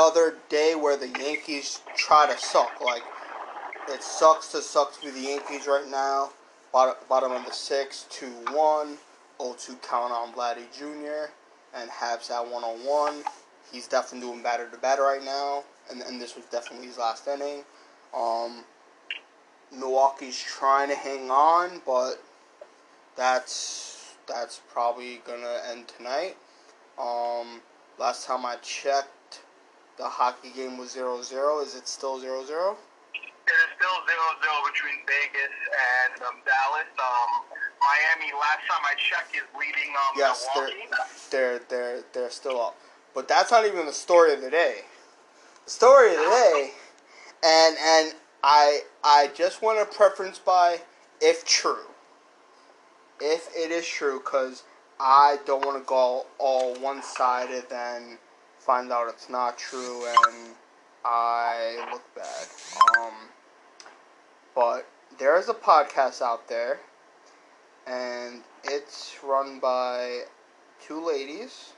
Another day, where the Yankees try to suck. Like, it sucks to suck be the Yankees right now. Bottom, bottom of the six, 2 1. 0 2 count on Vladdy Jr. And Habs at 101. He's definitely doing batter to batter right now. And, and this was definitely his last inning. Um, Milwaukee's trying to hang on, but that's that's probably gonna end tonight. Um, last time I checked, the hockey game was 0-0. Is it still 0-0? It is still 0-0 between Vegas and um, Dallas. Um, Miami, last time I checked, is leading um, yes, Milwaukee. They're, they're, they're, they're still up. But that's not even the story of the day. The story of the day, and and I I just want to preference by if true. If it is true, because I don't want to go all one sided and find out it's not true and I look bad. Um, but there is a podcast out there, and it's run by two ladies,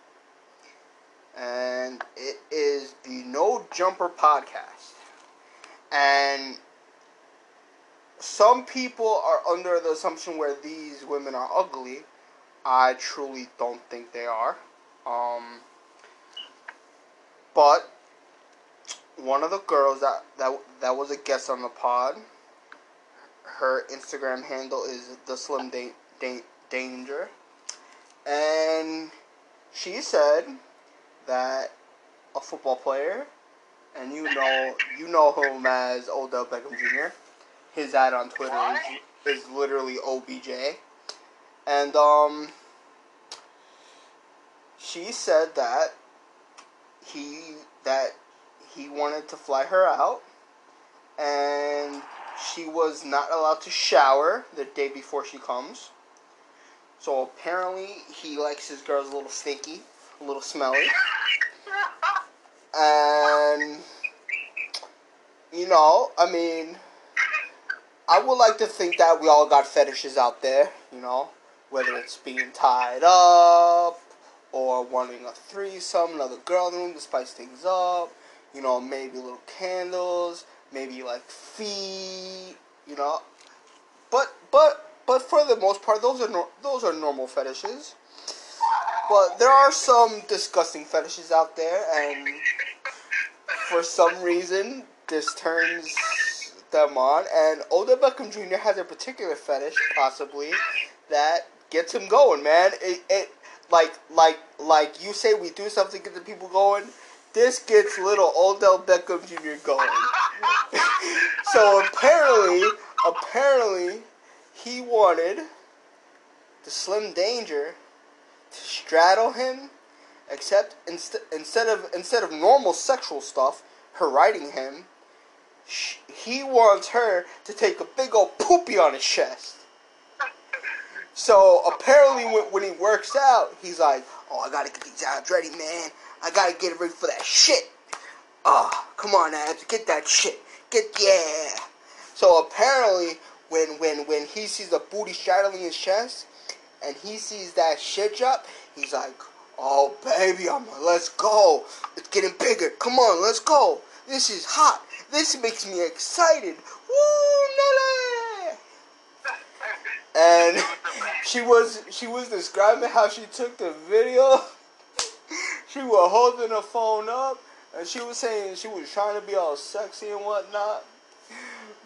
and it is the No Jumper podcast. And some people are under the assumption where these women are ugly. I truly don't think they are. Um, but one of the girls that, that that was a guest on the pod, her Instagram handle is the Slim da- da- Danger, and she said that a football player, and you know you know him as Odell Beckham Jr. His ad on Twitter is, is literally OBJ, and um, she said that he that he wanted to fly her out, and she was not allowed to shower the day before she comes. So apparently he likes his girls a little stinky, a little smelly. And you know, I mean I would like to think that we all got fetishes out there, you know, whether it's being tied up or wanting a threesome, another girl in the room to spice things up, you know, maybe little candles, maybe like feet, you know. But but but for the most part, those are no, those are normal fetishes. But there are some disgusting fetishes out there, and for some reason, this turns them on. And Odell Beckham Jr. has a particular fetish, possibly, that gets him going, man. It, it like like like you say we do something to get the people going. This gets little Odell Beckham Jr. going. so apparently, apparently, he wanted the Slim Danger to straddle him, except inst- instead of instead of normal sexual stuff, her riding him, he wants her to take a big old poopy on his chest. So apparently, when, when he works out, he's like, "Oh, I gotta get these abs ready, man. I gotta get ready for that shit. Oh, come on, abs, get that shit. Get yeah." So apparently, when when when he sees the booty straddling his chest, and he sees that shit drop, he's like, "Oh, baby, I'm let's go. It's getting bigger. Come on, let's go. This is hot. This makes me excited. Woo, Nelly!" And she was she was describing how she took the video. she was holding her phone up, and she was saying she was trying to be all sexy and whatnot.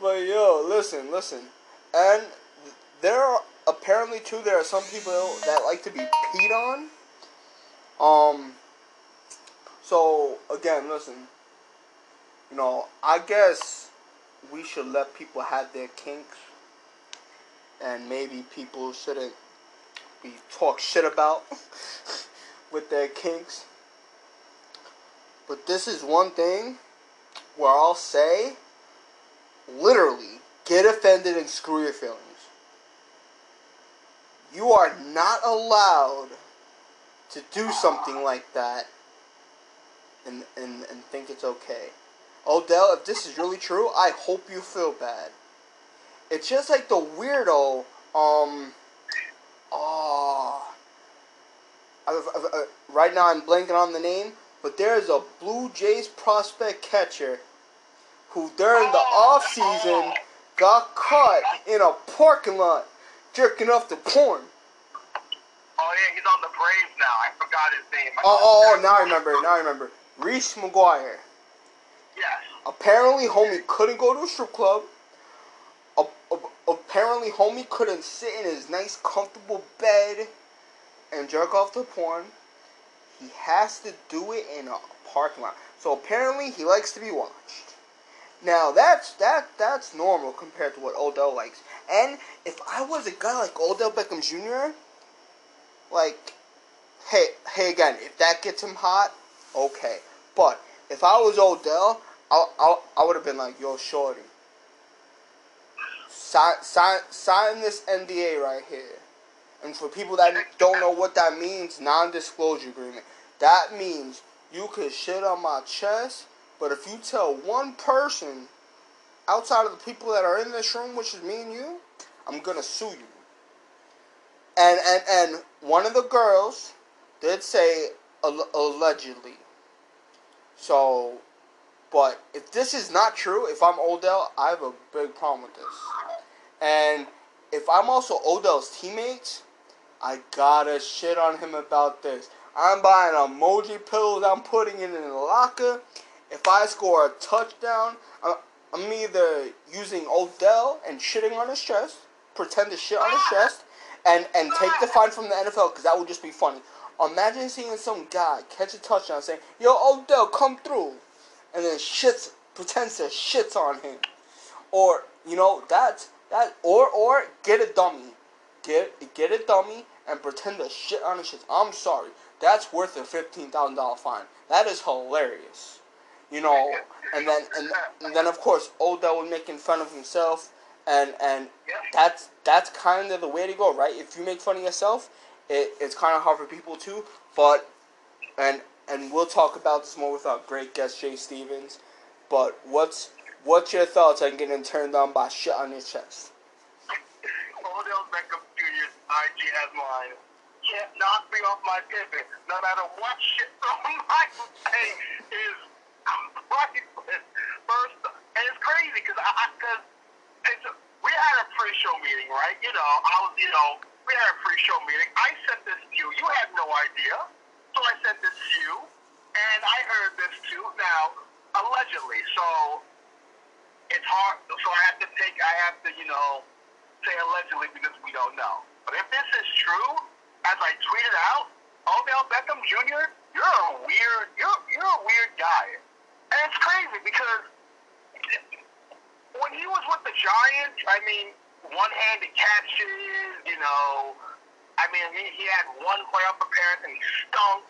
But yo, listen, listen, and there are apparently too there are some people that like to be peed on. Um. So again, listen. You know, I guess we should let people have their kinks, and maybe people shouldn't be talk shit about with their kinks. But this is one thing where I'll say, literally, get offended and screw your feelings. You are not allowed to do something like that and, and, and think it's okay. Odell, if this is really true, I hope you feel bad. It's just like the weirdo, um, oh, I, I, I, right now I'm blanking on the name, but there's a Blue Jays prospect catcher who during the off season got caught in a parking lot jerking off the porn. Oh yeah, he's on the Braves now. I forgot his name. Oh, oh, oh, now I remember. Now I remember. Reese McGuire. Yes. Apparently, homie couldn't go to a strip club. Apparently, homie couldn't sit in his nice, comfortable bed and jerk off to porn. He has to do it in a parking lot. So apparently, he likes to be watched. Now that's that that's normal compared to what Odell likes. And if I was a guy like Odell Beckham Jr., like, hey, hey again, if that gets him hot, okay. But if I was Odell, I I, I would have been like, yo, shorty, sign sign sign this NDA right here. And for people that don't know what that means, non-disclosure agreement. That means you could shit on my chest, but if you tell one person outside of the people that are in this room, which is me and you, I'm gonna sue you. And and and one of the girls did say al- allegedly. So, but if this is not true, if I'm Odell, I have a big problem with this. And if I'm also Odell's teammates, I gotta shit on him about this. I'm buying emoji pillows. I'm putting it in the locker. If I score a touchdown, I'm, I'm either using Odell and shitting on his chest, pretend to shit on his chest, and and take the fine from the NFL because that would just be funny. Imagine seeing some guy catch a touchdown saying, "Yo, Odell, come through," and then shits pretends to shits on him, or you know that's that, or or get a dummy, get get a dummy and pretend to shit on his shit. I'm sorry, that's worth a fifteen thousand dollar fine. That is hilarious, you know. And then and, and then of course Odell was making fun of himself, and and that's that's kind of the way to go, right? If you make fun of yourself, it, it's kind of hard for people too. But and and we'll talk about this more with our great guest Jay Stevens. But what's what's your thoughts on getting turned on by shit on your chest? Odell Beckham Jr.'s IG headline. Can't knock me off my pivot. No matter what shit on my say is priceless. First, and it's crazy because I, because we had a pre-show meeting, right? You know, I was, you know, we had a pre-show meeting. I sent this to you. You had no idea, so I sent this to you, and I heard this too. Now, allegedly, so it's hard. So I have to take. I have to, you know, say allegedly because we don't know. But if this is true, as I tweeted out, Odell Beckham Jr., you're a weird. You're you're a weird guy, and it's crazy because when he was with the Giants, I mean, one-handed catches, you know. I mean, he, he had one playoff appearance and he stunk.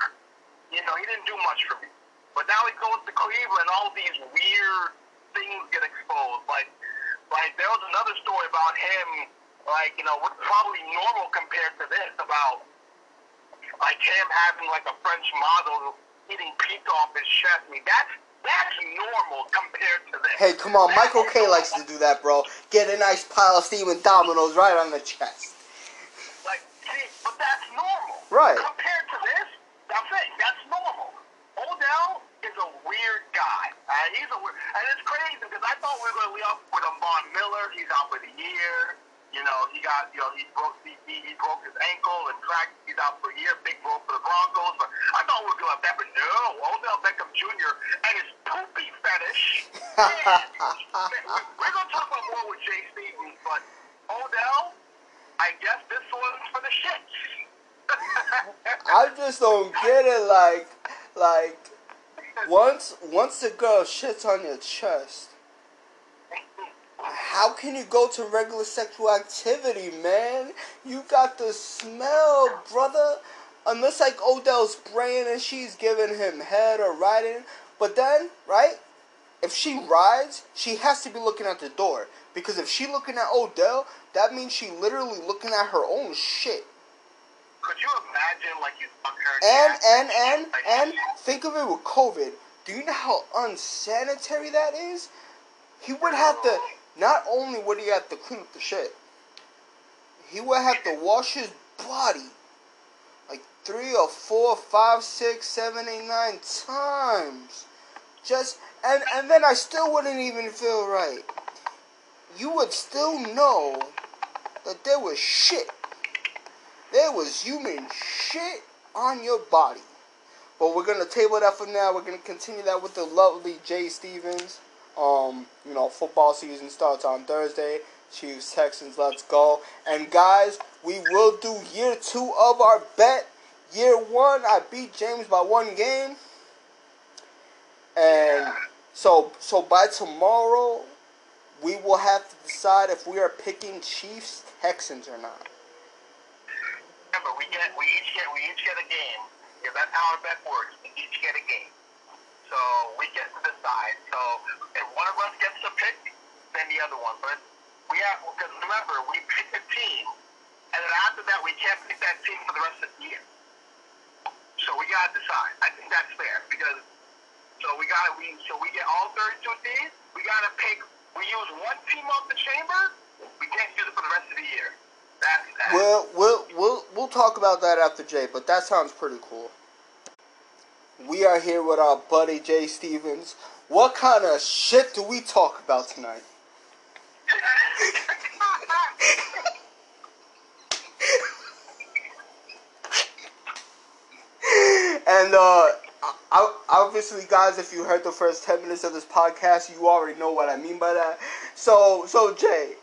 You know, he didn't do much for me. But now he goes to Cleveland, all these weird things get exposed. Like, like there was another story about him, like you know, what's probably normal compared to this about like him having like a French model eating pizza off his chest. I mean, that's that's normal compared to this. Hey, come on, That's Michael K likes to do that, bro. Get a nice pile of steaming dominoes right on the chest. Like, see, but that's normal. Right. Compared to this, I'm saying that's normal. Odell is a weird guy. Uh, he's a weird, and it's crazy because I thought we were going to lead up with a Von Miller. He's out for the year. You know, he got, you know, he broke, he, he broke his ankle and cracked. He's out for a year. Big blow for the Broncos. But I thought we were going to have that, but no, Odell Beckham Jr. and his poopy fetish. We're going to talk about more with Jay Stevens, but Odell, I guess this one's for the shits. I just don't get it. Like, like once once the girl shits on your chest, how can you go to regular sexual activity, man? You got the smell, brother. Unless like Odell's praying and she's giving him head or riding, but then right, if she rides, she has to be looking at the door because if she looking at Odell, that means she literally looking at her own shit. Could you imagine, like, you fuck her And and and like, and think of it with COVID. Do you know how unsanitary that is? He would have to not only would he have to clean up the shit, he would have to wash his body like three or four, five, six, seven, eight, nine times. Just and and then I still wouldn't even feel right. You would still know that there was shit. There was human shit on your body. But we're gonna table that for now. We're gonna continue that with the lovely Jay Stevens. Um, you know, football season starts on Thursday. Chiefs, Texans, let's go. And guys, we will do year two of our bet. Year one, I beat James by one game. And so so by tomorrow, we will have to decide if we are picking Chiefs, Texans or not. Remember, we get we each get we each get a game. Yeah, that's how our bet works. We each get a game. So we get to decide. So if one of us gets to pick, then the other one. But we have because remember we pick a team, and then after that we can't pick that team for the rest of the year. So we gotta decide. I think that's fair because so we gotta we so we get all 32 teams. We gotta pick. We use one team off the chamber. We can't use it for the rest of the year. We'll we'll we'll we'll talk about that after Jay, but that sounds pretty cool. We are here with our buddy Jay Stevens. What kind of shit do we talk about tonight? and uh, obviously, guys, if you heard the first ten minutes of this podcast, you already know what I mean by that. So, so Jay,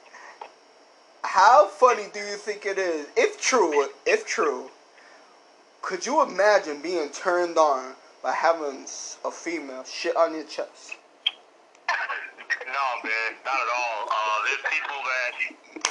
how funny do you think it is, if true, if true? Could you imagine being turned on by having a female shit on your chest? No, man, not at all. Uh, there's people that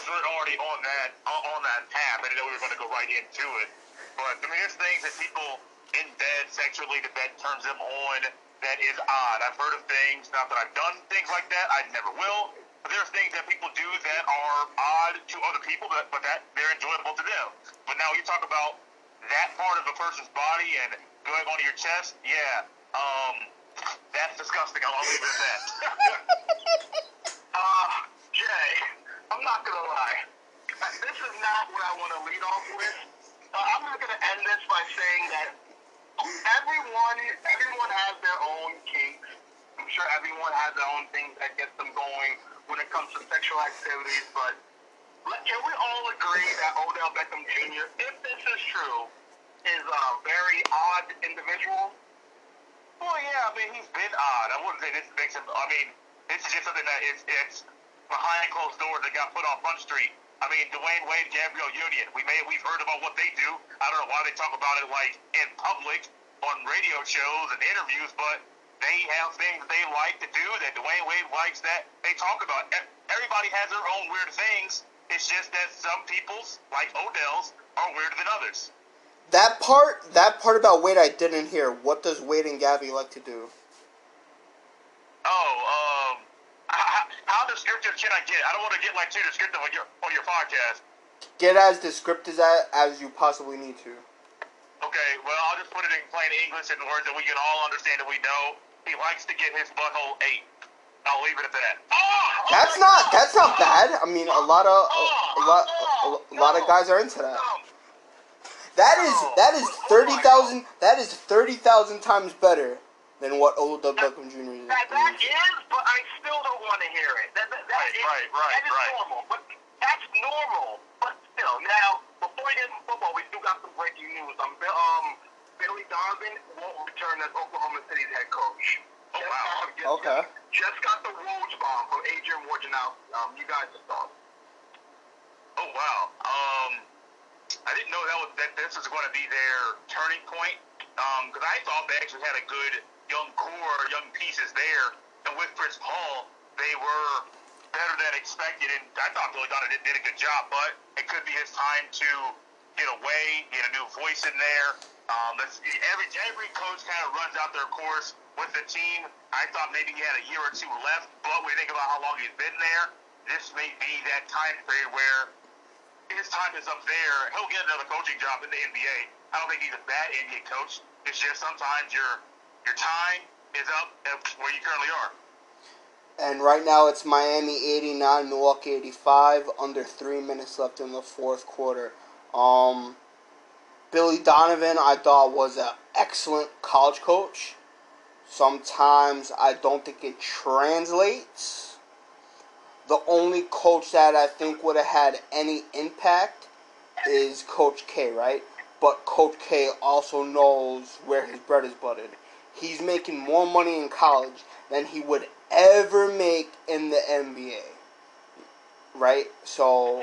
we're already on that on that path. I didn't know we were going to go right into it, but I mean, there's things that people in bed sexually the bed turns them on. That is odd. I've heard of things. Not that I've done things like that. I never will. There's things that people do that are odd to other people, but, but that they're enjoyable to them. But now you talk about that part of a person's body and going onto your chest. Yeah, um, that's disgusting. I'll leave it at that. uh, Jay, I'm not gonna lie. This is not what I want to lead off with. Uh, I'm just gonna end this by saying that everyone, everyone has their own kinks. I'm sure everyone has their own things that gets them going when it comes to sexual activities, but can we all agree that Odell Beckham Jr., if this is true, is a very odd individual? Well, yeah, I mean, he's been odd. I wouldn't say this makes him, I mean, this is just something that it's, it's behind closed doors that got put on Front Street. I mean, Dwyane Wade, Gabrielle Union. We may we've heard about what they do. I don't know why they talk about it like in public on radio shows and interviews, but they have things they like to do that Dwyane Wade likes that they talk about. Everybody has their own weird things. It's just that some people's, like Odell's, are weirder than others. That part, that part about Wade, I didn't hear. What does Wade and Gabby like to do? Oh, um, how, how descriptive can I get? I don't want to get like too descriptive on your on your podcast. Get as descriptive as, as you possibly need to. Okay, well, I'll just put it in plain English in words that we can all understand and we know. He likes to get his butthole ate. I'll leave it at that. Oh, that's oh not God. that's not bad. I mean, a lot of a, a lot a, a lot of guys are into that. That is that is thirty thousand. That is thirty thousand times better than what Odell Beckham Jr. is. That, that is, but I still don't want to hear it. That, that, that right, is, right, right, that is right. normal. But that's normal. But still, now before we get into football, we still got some breaking news. Um, um Billy Donovan won't return as Oklahoma City's head coach. Oh, wow. Just, okay. Just got the Rose bomb from Adrian Wojnarowski. Um, you guys just thought. Oh wow. Um, I didn't know that was that this was going to be their turning point. Um, because I thought they actually had a good young core, young pieces there, and with Chris Paul, they were better than expected. And I thought Billy Donovan did, did a good job, but it could be his time to get away, get a new voice in there. Um, every every coach kind of runs out their course with the team. I thought maybe he had a year or two left, but when you think about how long he's been there, this may be that time period where his time is up there. He'll get another coaching job in the NBA. I don't think he's a bad NBA coach. It's just sometimes your your time is up where you currently are. And right now it's Miami 89, Milwaukee 85, under three minutes left in the fourth quarter. Um, Billy Donovan, I thought was an excellent college coach. Sometimes I don't think it translates. The only coach that I think would have had any impact is Coach K, right? But Coach K also knows where his bread is buttered. He's making more money in college than he would ever make in the NBA. Right? So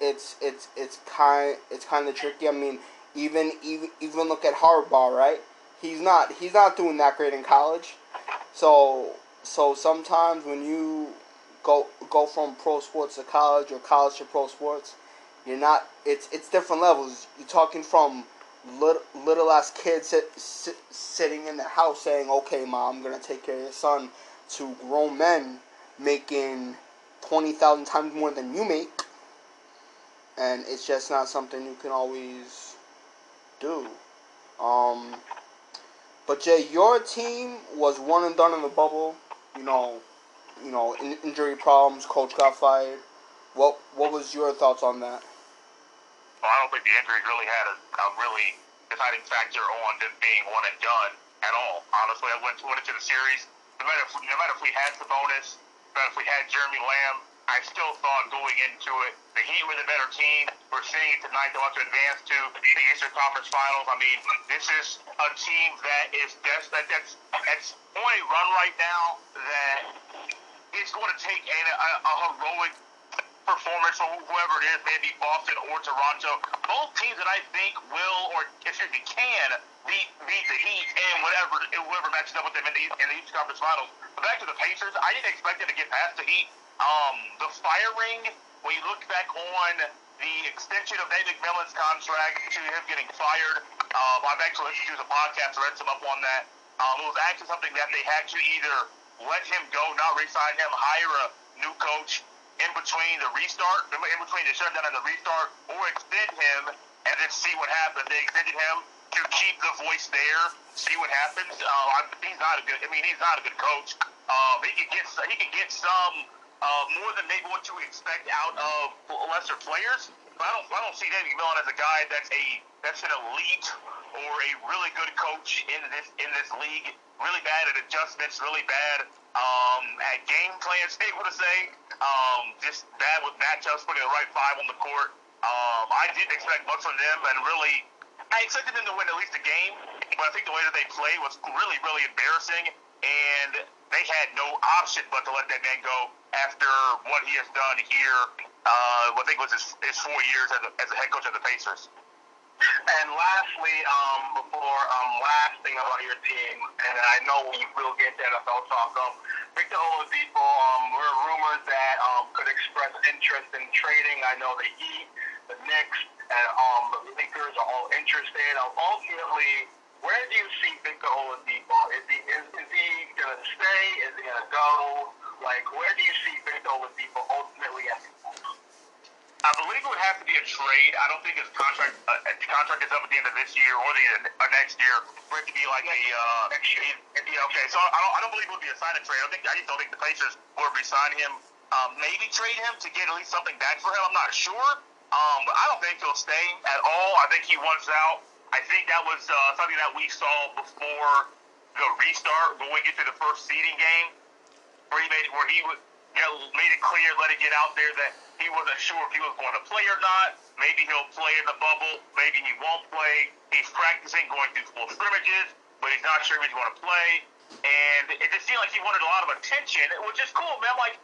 it's it's it's kind it's kind of tricky. I mean, even even even look at Harbaugh, right? He's not he's not doing that great in college. So so sometimes when you go go from pro sports to college or college to pro sports, you're not. It's it's different levels. You're talking from little, little ass kids sit, sit, sitting in the house saying, "Okay, mom, I'm gonna take care of your son," to grown men making twenty thousand times more than you make, and it's just not something you can always do. Um, but Jay, your team was one and done in the bubble. You know, you know, in, injury problems. Coach got fired. What what was your thoughts on that? Well, I don't think the injuries really had a, a really deciding factor on them being one and done at all. Honestly, I went, went into the series. No matter if, no matter if we had Sabonis, no matter if we had Jeremy Lamb, I still thought going into it, the Heat were the better team. We're seeing it tonight. They want to advance to the Eastern Conference Finals. I mean, this is a team that is that's that, that's that's on a run right now that is going to take a, a, a heroic performance from whoever it is, maybe Boston or Toronto. Both teams that I think will, or excuse me, can beat beat the Heat and whatever whoever matches up with them in the, in the Eastern Conference Finals. But back to the Pacers, I didn't expect them to get past the Heat. Um, the firing, when you look back on the extension of Nate McMillan's contract to him getting fired, um, I've actually listened to the podcast, read some up on that. Um, it was actually something that they had to either let him go, not re-sign him, hire a new coach in between the restart, in between the shutdown and the restart, or extend him and then see what happens. They extended him to keep the voice there, see what happens. Uh, he's not a good. I mean, he's not a good coach. Um, he can get he can get some uh, more than maybe what you would expect out of lesser players. But I don't, I don't see David McMillan as a guy that's a that's an elite or a really good coach in this in this league. Really bad at adjustments, really bad um, at game plans. They would say um, just bad with matchups, putting the right five on the court. Um, I didn't expect much from them, and really, I expected them to win at least a game. But I think the way that they played was really, really embarrassing, and they had no option but to let that man go after what he has done here. Uh, I think was his, his four years as a, as a head coach of the Pacers. And lastly, um, before um, last thing about your team, and I know we will get to NFL talk. Um, Victor Oladipo, um, there are rumors that um, could express interest in trading. I know the Heat, the Knicks, and um, the Lakers are all interested. Um, ultimately, where do you see Victor Oladipo? Is he is, is he gonna stay? Is he gonna go? Like, where do you see Victor Oladipo ultimately at? I believe it would have to be a trade. I don't think his contract uh, his contract is up at the end of this year or the uh, next year for it to be like a uh, next year. Yeah, okay. So I don't I don't believe it would be a sign and trade. I don't think I just don't think the Pacers would resign him. Um, maybe trade him to get at least something back for him. I'm not sure. Um, but I don't think he'll stay at all. I think he wants out. I think that was uh, something that we saw before the restart going into the first seeding game, where he made where he would you know, made it clear, let it get out there that he wasn't sure if he was going to play or not. Maybe he'll play in the bubble. Maybe he won't play. He's practicing, going through full scrimmages, but he's not sure if he's going to play. And it just seemed like he wanted a lot of attention, which is cool, man. Like,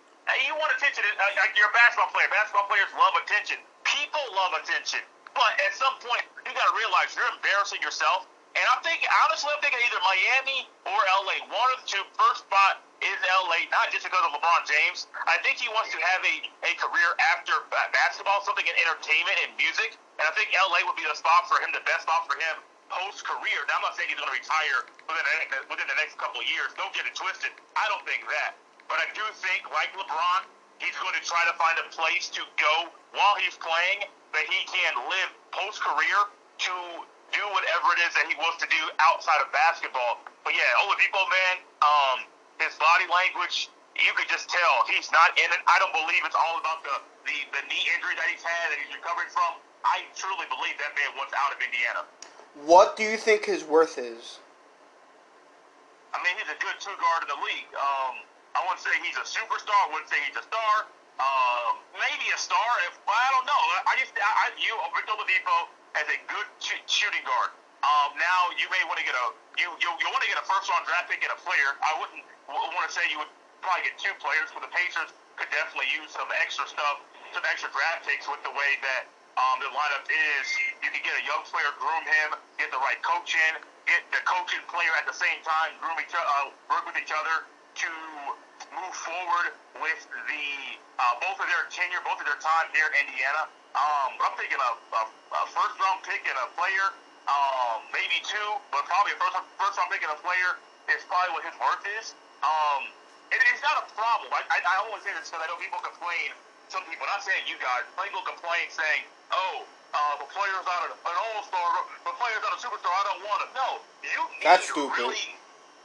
you want attention. Like, you're a basketball player. Basketball players love attention. People love attention. But at some point, you got to realize you're embarrassing yourself. And I'm thinking, honestly, I'm thinking either Miami or LA. One of the two, first spot is LA, not just because of LeBron James. I think he wants to have a, a career after basketball, something in entertainment and music. And I think LA would be the spot for him, the best spot for him post career. Now, I'm not saying he's going to retire within the, within the next couple of years. Don't get it twisted. I don't think that. But I do think, like LeBron, he's going to try to find a place to go while he's playing that he can live post career to do whatever it is that he wants to do outside of basketball. But yeah, Oladipo, man, um, his body language, you could just tell he's not in it. I don't believe it's all about the, the, the knee injury that he's had that he's recovering from. I truly believe that man wants out of Indiana. What do you think his worth is? I mean, he's a good two guard in the league. Um, I wouldn't say he's a superstar. I wouldn't say he's a star. Um, maybe a star. If I don't know. I just I, I view Victor Oladipo as a good sh- shooting guard. Um, now you may want to get a you you, you want to get a first round draft pick and a player. I wouldn't w- want to say you would probably get two players, but the Pacers could definitely use some extra stuff, some extra draft picks with the way that um, the lineup is. You can get a young player, groom him, get the right coach in, get the coach and player at the same time, groom each uh, work with each other to move forward with the uh, both of their tenure, both of their time here in Indiana. Um, but I'm thinking a, a, a first round pick and a player, um, maybe two, but probably a first first round pick and a player is probably what his worth is. Um, it, it's not a problem. I, I, I always say this because I know people complain. Some people, not saying you guys, people complain saying, "Oh, uh, the player's not an, an all-star, the player's not a superstar. I don't want him." No, you need That's stupid. really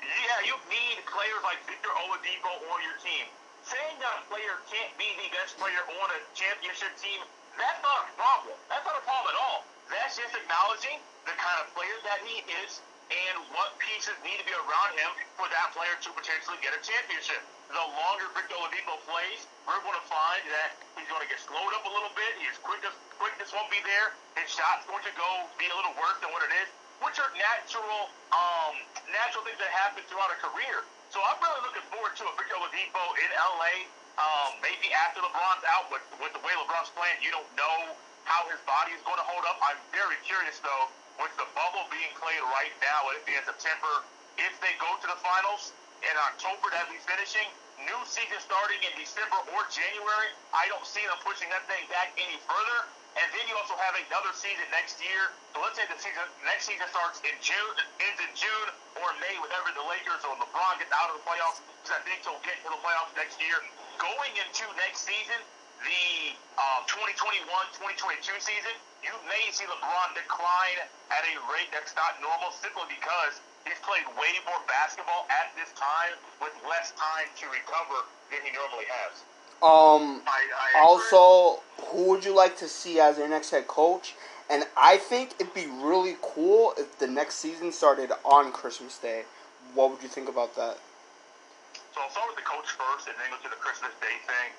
yeah, you need players like Victor Oladipo on your team. Saying that a player can't be the best player on a championship team, that's not a problem. That's not a problem at all. That's just acknowledging the kind of player that he is and what pieces need to be around him for that player to potentially get a championship. The longer Victor Oladipo plays, we're going to find that he's going to get slowed up a little bit. His quickness, quickness won't be there. His shot's going to go be a little worse than what it is which are natural, um, natural things that happen throughout a career. So I'm really looking forward to a Victor Oladipo in LA. Um, maybe after LeBron's out, with, with the way LeBron's playing, you don't know how his body is going to hold up. I'm very curious though, with the bubble being played right now, it'll be in September. If they go to the finals in October, that'd be finishing. New season starting in December or January. I don't see them pushing that thing back any further. And then you also have another season next year. So let's say the season next season starts in June, ends in June or May, whenever the Lakers or LeBron gets out of the playoffs, because I think they'll get to the playoffs next year. Going into next season, the uh, 2021-2022 season, you may see LeBron decline at a rate that's not normal simply because he's played way more basketball at this time with less time to recover than he normally has. Um, I, I also, who would you like to see as their next head coach? And I think it'd be really cool if the next season started on Christmas Day. What would you think about that? So I'll start with the coach first, and then go to the Christmas Day thing.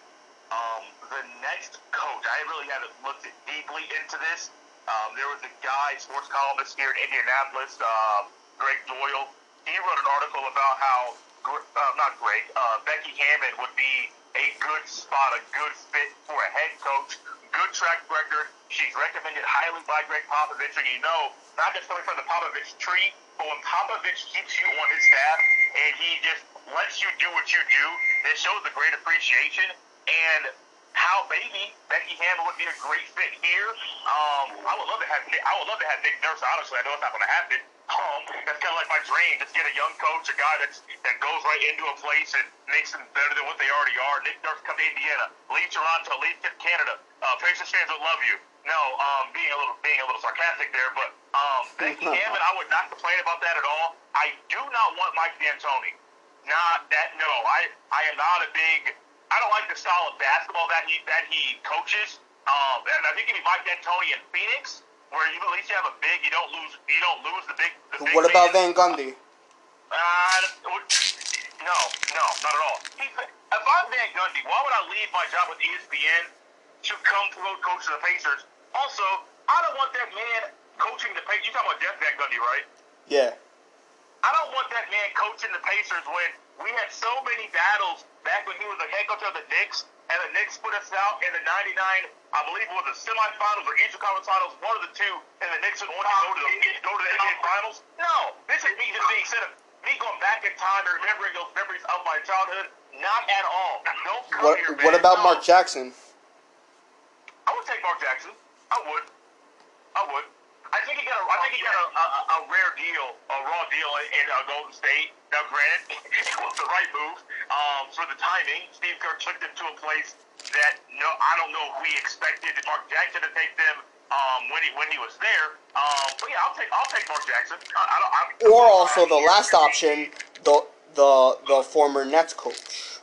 Um, the next coach, I really haven't looked deeply into this. Um, there was a guy, sports columnist here in Indianapolis, uh, Gregg Doyel. He wrote an article about how, uh, not Greg, uh, Becky Hammon would be a good spot, a good fit for a head coach, good track record. She's recommended highly by Gregg Popovich, and you know, not just coming from the Popovich tree, but when Popovich keeps you on his staff and he just lets you do what you do, it shows a great appreciation. And how maybe Becky Hammon would be a great fit here. Um, I would love to have I would love to have Nick Nurse. Honestly, I know it's not going to happen. Um, that's kind of like my dream. Just get a young coach, a guy that's that goes right into a place and makes them better than what they already are. Nick Nurse come to Indiana, leave Toronto, leave Canada. Uh, Pacers fans would love you. No, um, being a little being a little sarcastic there, but um, Becky Hammon, I would not complain about that at all. I do not want Mike D'Antoni. Not that. No, I I am not a big I don't like the style of basketball that he that he coaches. Um, and I think if you Mike D'Antoni in Phoenix, where you at least have a big, you don't lose you don't lose the big. The big What about. Van Gundy? Uh, no, no, not at all. If I'm Van Gundy, why would I leave my job with ESPN to come pro coach the Pacers? Also, I don't want that man coaching the Pacers. You talking about Jeff Van Gundy, right? Yeah. I don't want that man coaching the Pacers when we had so many battles back when he was the head coach of the Knicks, and the Knicks put us out in the '99, I believe it was the semifinals or Eastern Conference Finals, one of the two, and the Knicks would want to go to the go to the NBA Finals. No, this is me just being set up, me going back in time and remembering those memories of my childhood. Not at all. Don't come What here, man. What about. Mark Jackson? I would take Mark Jackson. I would. I would. I think he got a. I think he got a, a, a rare deal, a raw deal in, in uh, Golden State. Now, granted, it was the right move um, for the timing. Steve Kerr took them to a place that no, I don't know if we expected Mark Jackson to take them um, when he when he was there. Um, but yeah, I'll take I'll take Mark Jackson. I, I don't, I'm, Or also the last option, the the the former Nets coach.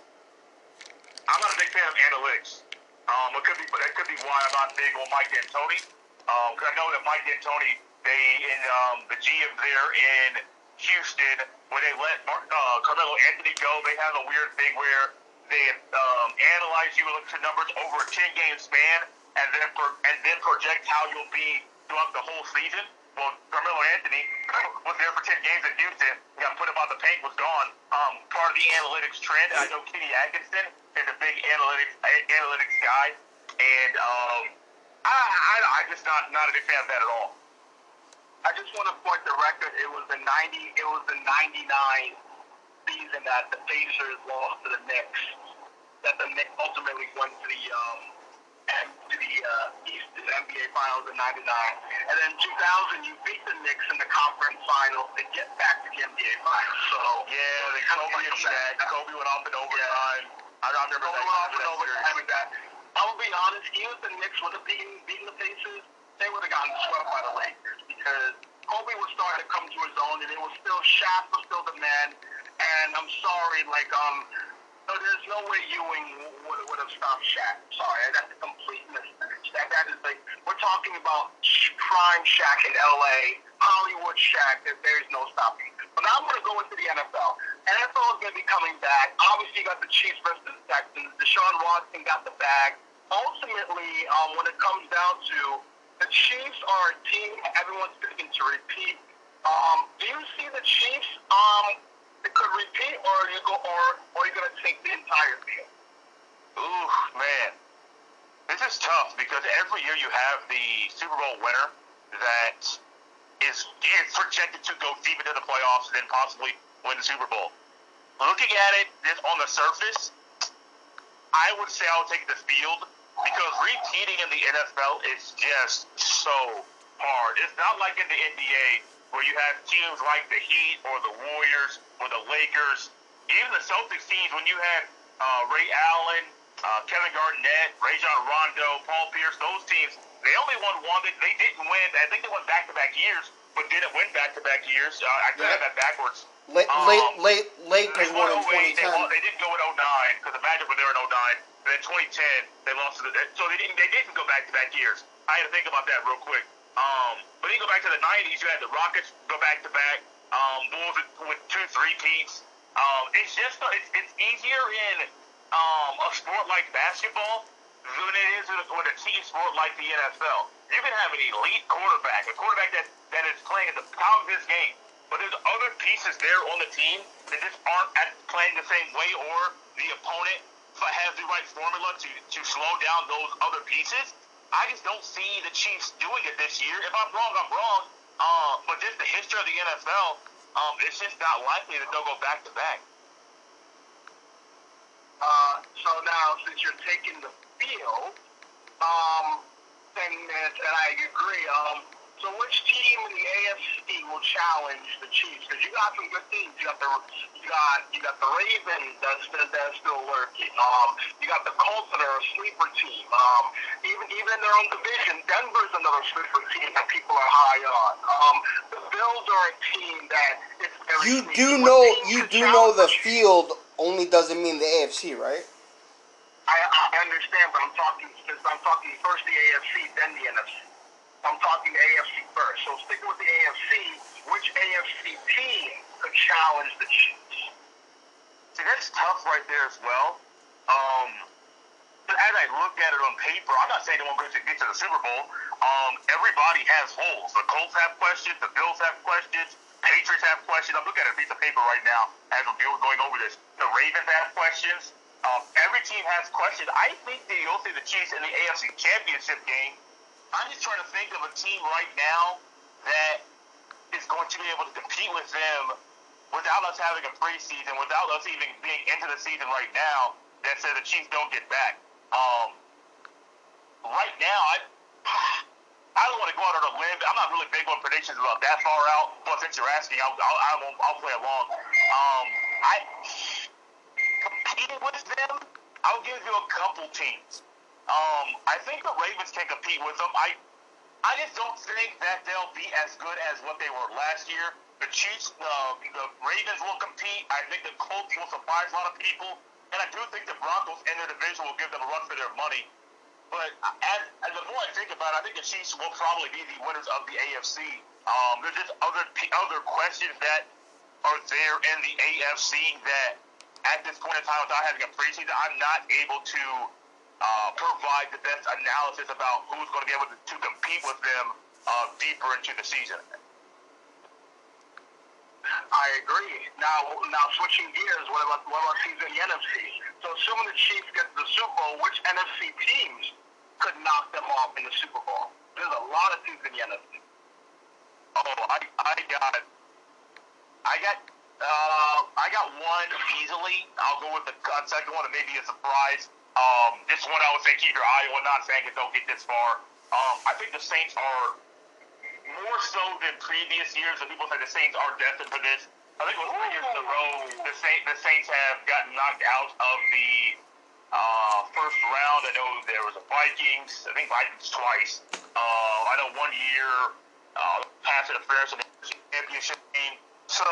I'm not a big fan of analytics. Um, it could be, that could be why I'm not big on Mike D'Antoni. Because I know that Mike D'Antoni, they in um, the GM there in Houston, when they let Mark, uh, Carmelo Anthony go, they have a weird thing where they um, analyze you look at numbers over a 10 game span, and then pro- and then project how you'll be throughout the whole season. Well, Carmelo Anthony was there for 10 games in Houston, got put up on the paint, was gone. Um, part of the analytics trend, I know Kenny Atkinson is a big analytics analytics guy, and um, I, I, I just not not a big fan of that at all. I just want to point the record. It was the 90. It was the 99 season that the Pacers lost to the Knicks. That the Knicks ultimately went to the um, to the uh, East NBA Finals in '99, and then 2000 you beat the Knicks in the conference finals to get back to the NBA Finals. So Yeah, the Kobe and Shaq. Kobe went off in overtime. I I remember Kobe that. went off in overtime. that. I will be honest. Even if the Knicks would have beaten, beaten the Pacers, they would have gotten swept by the Lakers because Kobe was starting to come to his own, and it was still Shaq was still the man. And I'm sorry, like um, no, there's no way Ewing would, would have stopped Shaq. Sorry, that's a complete mismatch. That that is like we're talking about prime Shaq in L.A., Hollywood Shaq. That there's no stopping. But now I'm going to go into the NFL. NFL is going to be coming back. Obviously, you got the Chiefs versus the Texans. Deshaun Watson got the bag. Ultimately, um, when it comes down to the Chiefs are a team everyone's picking to repeat. Um, do you see the Chiefs um, could repeat, or you go, or, are you to take the entire field? Ooh, man. This is tough because every year you have the Super Bowl winner that is, is projected to go deep into the playoffs and then possibly win the Super Bowl. Looking at it just on the surface, I would say I would take the field because repeating in the NFL is just so hard. It's not like in the NBA where you have teams like the Heat or the Warriors or the Lakers, even the Celtics teams when you had uh, Ray Allen, uh, Kevin Garnett, Rajon Rondo, Paul Pierce, those teams, they only won one. They, they didn't win. I think they won back-to-back years, but didn't win back-to-back years. Uh, I could have that backwards. Late, Um, late, late, Lakers won in won 08, They, won, they didn't go in 09 because the Magic were there in 09. And then 2010, they lost to the. So they didn't. They didn't go back to back years. I had to think about that real quick. Um, but then you go back to the 90s. You had the Rockets go back to back. Um, Bulls with, two three. Um, it's just it's, it's easier in um, a sport like basketball than it is with a, a team sport like the NFL. You can have an elite quarterback, a quarterback that, that is playing at the top of his game, but there's other pieces there on the team that just aren't at playing the same way, or the opponent has the right formula to, to slow down those other pieces. I just don't see the Chiefs doing it this year. If I'm wrong, I'm wrong. Uh, but just the history of the NFL, um, it's just not likely that they'll go back to back. Uh, so now, since you're taking the field, um, and, and I agree. Um, so which team in the AFC will challenge the Chiefs? Because you got some good teams. You got the you got you got the Ravens that's that, that's still lurking. Um, you got the Colts that are a sleeper team. Um, even even in their own division, Denver's another sleeper team that people are high on. Um, the Bills are a team that is very. You sneaky. do know, you do know the field only doesn't mean the AFC, right? I, I understand, but I'm talking I'm talking first the AFC, then the NFC. I'm talking AFC first. So sticking with the AFC, which AFC team could challenge the Chiefs? See, that's tough right there as well. Um, but as I look at it on paper, I'm not saying they won't get to, get to the Super Bowl. Um, everybody has holes. The Colts have questions. The Bills have questions. Patriots have questions. I'm looking at a piece of paper right now as we're going over this. The Ravens have questions. Um, every team has questions. I think that you'll see the Chiefs in the AFC Championship game. I'm just trying to think of a team right now that is going to be able to compete with them without us having a preseason, without us even being into the season right now, that says the Chiefs don't get back. Um, right now, I I don't want to go out on a limb. I'm not really big on predictions about that far out. But since you're asking, I'll I'll, I'll, I'll play along. Um, I competing with them. I'll give you a couple teams. Um, I think the Ravens can compete with them. I I just don't think that they'll be as good as what they were last year. The Chiefs, uh, the Ravens will compete. I think the Colts will surprise a lot of people, and I do think the Broncos in their division will give them a run for their money. But as, as the more I think about it, I think the Chiefs will probably be the winners of the AFC. Um, there's just other other questions that are there in the AFC that at this point in time, without having a preseason, I'm not able to uh, provide the best analysis about who's going to be able to, to compete with them uh, deeper into the season. I agree. Now, now switching gears, what about what about teams in the NFC? So, assuming the Chiefs get to the Super Bowl, which NFC teams could knock them off in the Super Bowl? There's a lot of teams in the NFC. Oh, I, I got, I got, uh, I got one easily. I'll go with the second one, and maybe a surprise. Um, this one I would say keep your eye on. Not saying it don't get this far. Um, I think the Saints are more so than previous years. And people say the Saints are destined for this. I think it was three years in a row the Saints, the Saints have gotten knocked out of the uh, first round. I know there was a Vikings. I think Vikings twice. Uh, I know one year uh, pass interference in the championship game. So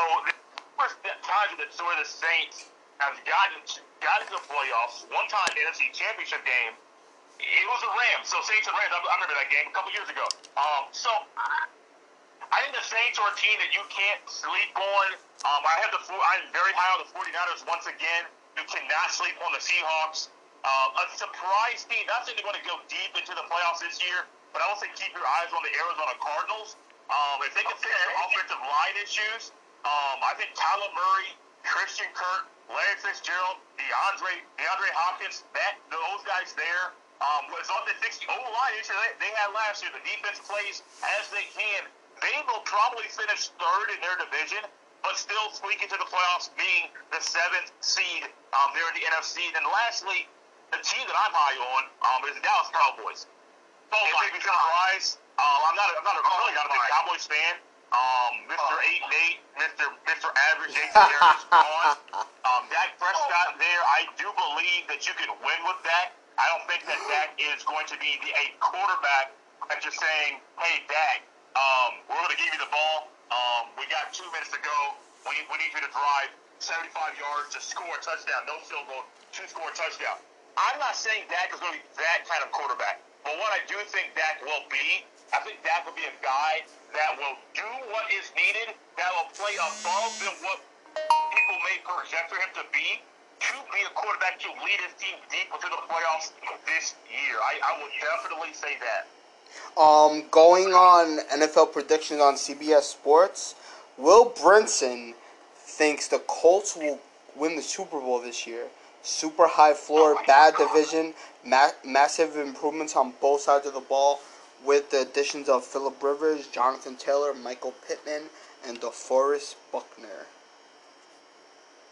there's times that sort of the Saints have gotten got into the playoffs. One time the NFC Championship game, it was the Rams. So Saints and Rams. I remember that game a couple years ago. Um, so I think the Saints are a team that you can't sleep on. Um, I have the I'm very high on the 49ers once again. You cannot sleep on the Seahawks. Uh, a surprise team. Not saying they're going to go deep into the playoffs this year, but I will say keep your eyes on the Arizona Cardinals. Um, if they can fix their offensive line issues, um, I think Kyler Murray, Christian Kirk, Larry Fitzgerald, DeAndre, DeAndre Hopkins, that those guys there. Um, as long as they fix the O line issue they, they had last year, the defense plays as they can. They will probably finish third in their division, but still squeak into the playoffs, being the seventh seed um, there in the NFC. And then lastly, the team that I'm high on um, is the Dallas Cowboys. Oh my God. Surprise. Um, I'm not. A, I'm not a, really not a big Cowboys fan. Um, Mr. Eight Eight, Mr. Mr. Average is gone. Um, Dak Prescott there. I do believe that you can win with that. I don't think that Dak is going to be the, a quarterback that's just saying, "Hey, Dak, um, we're going to give you the ball. Um, we got two minutes to go. We, we need you to drive 75 yards to score a touchdown. No field goal, two score a touchdown. I'm not saying Dak is going to be that kind of quarterback. But what I do think Dak will be, I think Dak will be a guy that will do what is needed, that will play above than what people may project for him to be, to be a quarterback to lead his team deep into the playoffs this year. I, I would definitely say that. Um, going on NFL predictions on CBS Sports, Will Brinson thinks the Colts will win the Super Bowl this year. Super high floor, bad division, ma- massive improvements on both sides of the ball with the additions of Philip Rivers, Jonathan Taylor, Michael Pittman, and DeForest Buckner.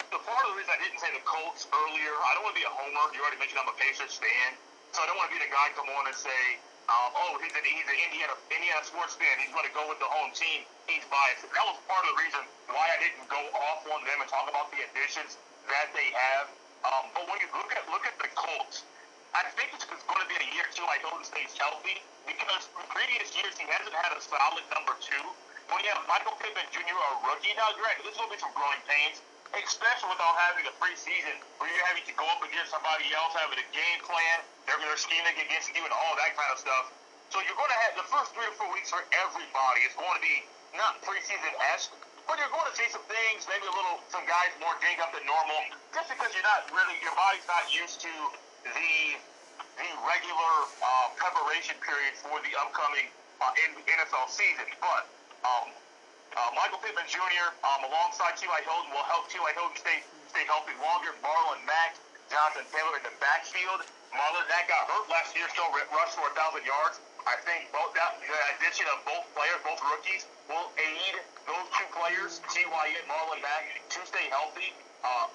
The part of the reason I didn't say the Colts earlier, I don't want to be a homer. You already mentioned I'm a Pacers fan, so I don't want to be the guy come on and say um, oh, he's an, he's an Indiana Indiana sports fan. He's going to go with the home team. He's biased. That was part of the reason why I didn't go off on them and talk about the additions that they have. Um, but when you look at look at the Colts, I think it's going to be a year two. I Hilton stays healthy because in previous years he hasn't had a solid number two. When you have Michael Pittman Jr. a rookie, now granted, this will be some growing pains especially without having a preseason where you're having to go up against somebody else, having a game plan, they're, they're scheming against you and all that kind of stuff. So you're going to have the first three or four weeks for everybody. It's going to be not preseason-esque, but you're going to see some things, maybe a little, some guys more dinged up than normal, just because you're not really, your body's not used to the the regular uh, preparation period for the upcoming uh, NFL season. But um, uh, Michael Pittman Jr. Um, alongside T.Y. Hilton will help T.Y. Hilton stay stay healthy longer. Marlon Mack, Jonathan Taylor in the backfield. Marlon Mack got hurt last year, still rushed for a thousand yards. I think both that the addition of both players, both rookies, will aid those two players, Ty and Marlon Mack, to stay healthy. Uh,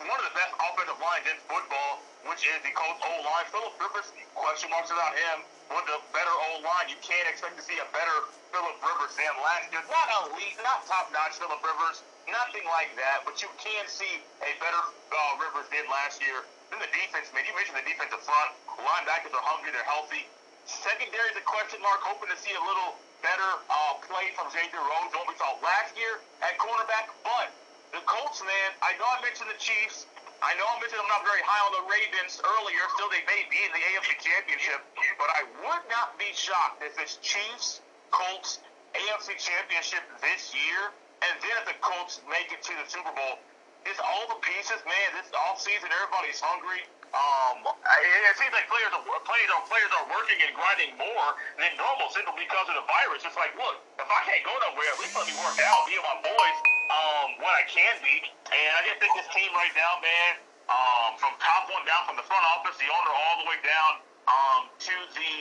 one of the best offensive lines in football, which is the Colts O line. Philip Rivers, question marks about him. With the better O line, you can't expect to see a better Philip Rivers than last year. Not elite, not top notch Philip Rivers, nothing like that. But you can see a better uh, Rivers did last year. Then the defense, man, you mentioned the defensive front. Linebackers are hungry, they're healthy. Secondary is a question mark, hoping to see a little better uh, play from Xavier Rhodes than we saw last year at cornerback. But the Colts, man, I know I mentioned the Chiefs. I know I mentioned I'm not very high on the Ravens earlier. Still, they may be in the AFC Championship, but I would not be shocked if it's Chiefs, Colts, AFC Championship this year, and then if the Colts make it to the Super Bowl. It's all the pieces, man. This off season, everybody's hungry. Um, it, seems like players are players are players are working and grinding more than normal simply because of the virus. It's like, look, if I can't go nowhere, at least let me work out, be with my boys, um, when I can be. And I just think this team right now, man, um, from top one down, from the front office, the owner, all the way down um, to the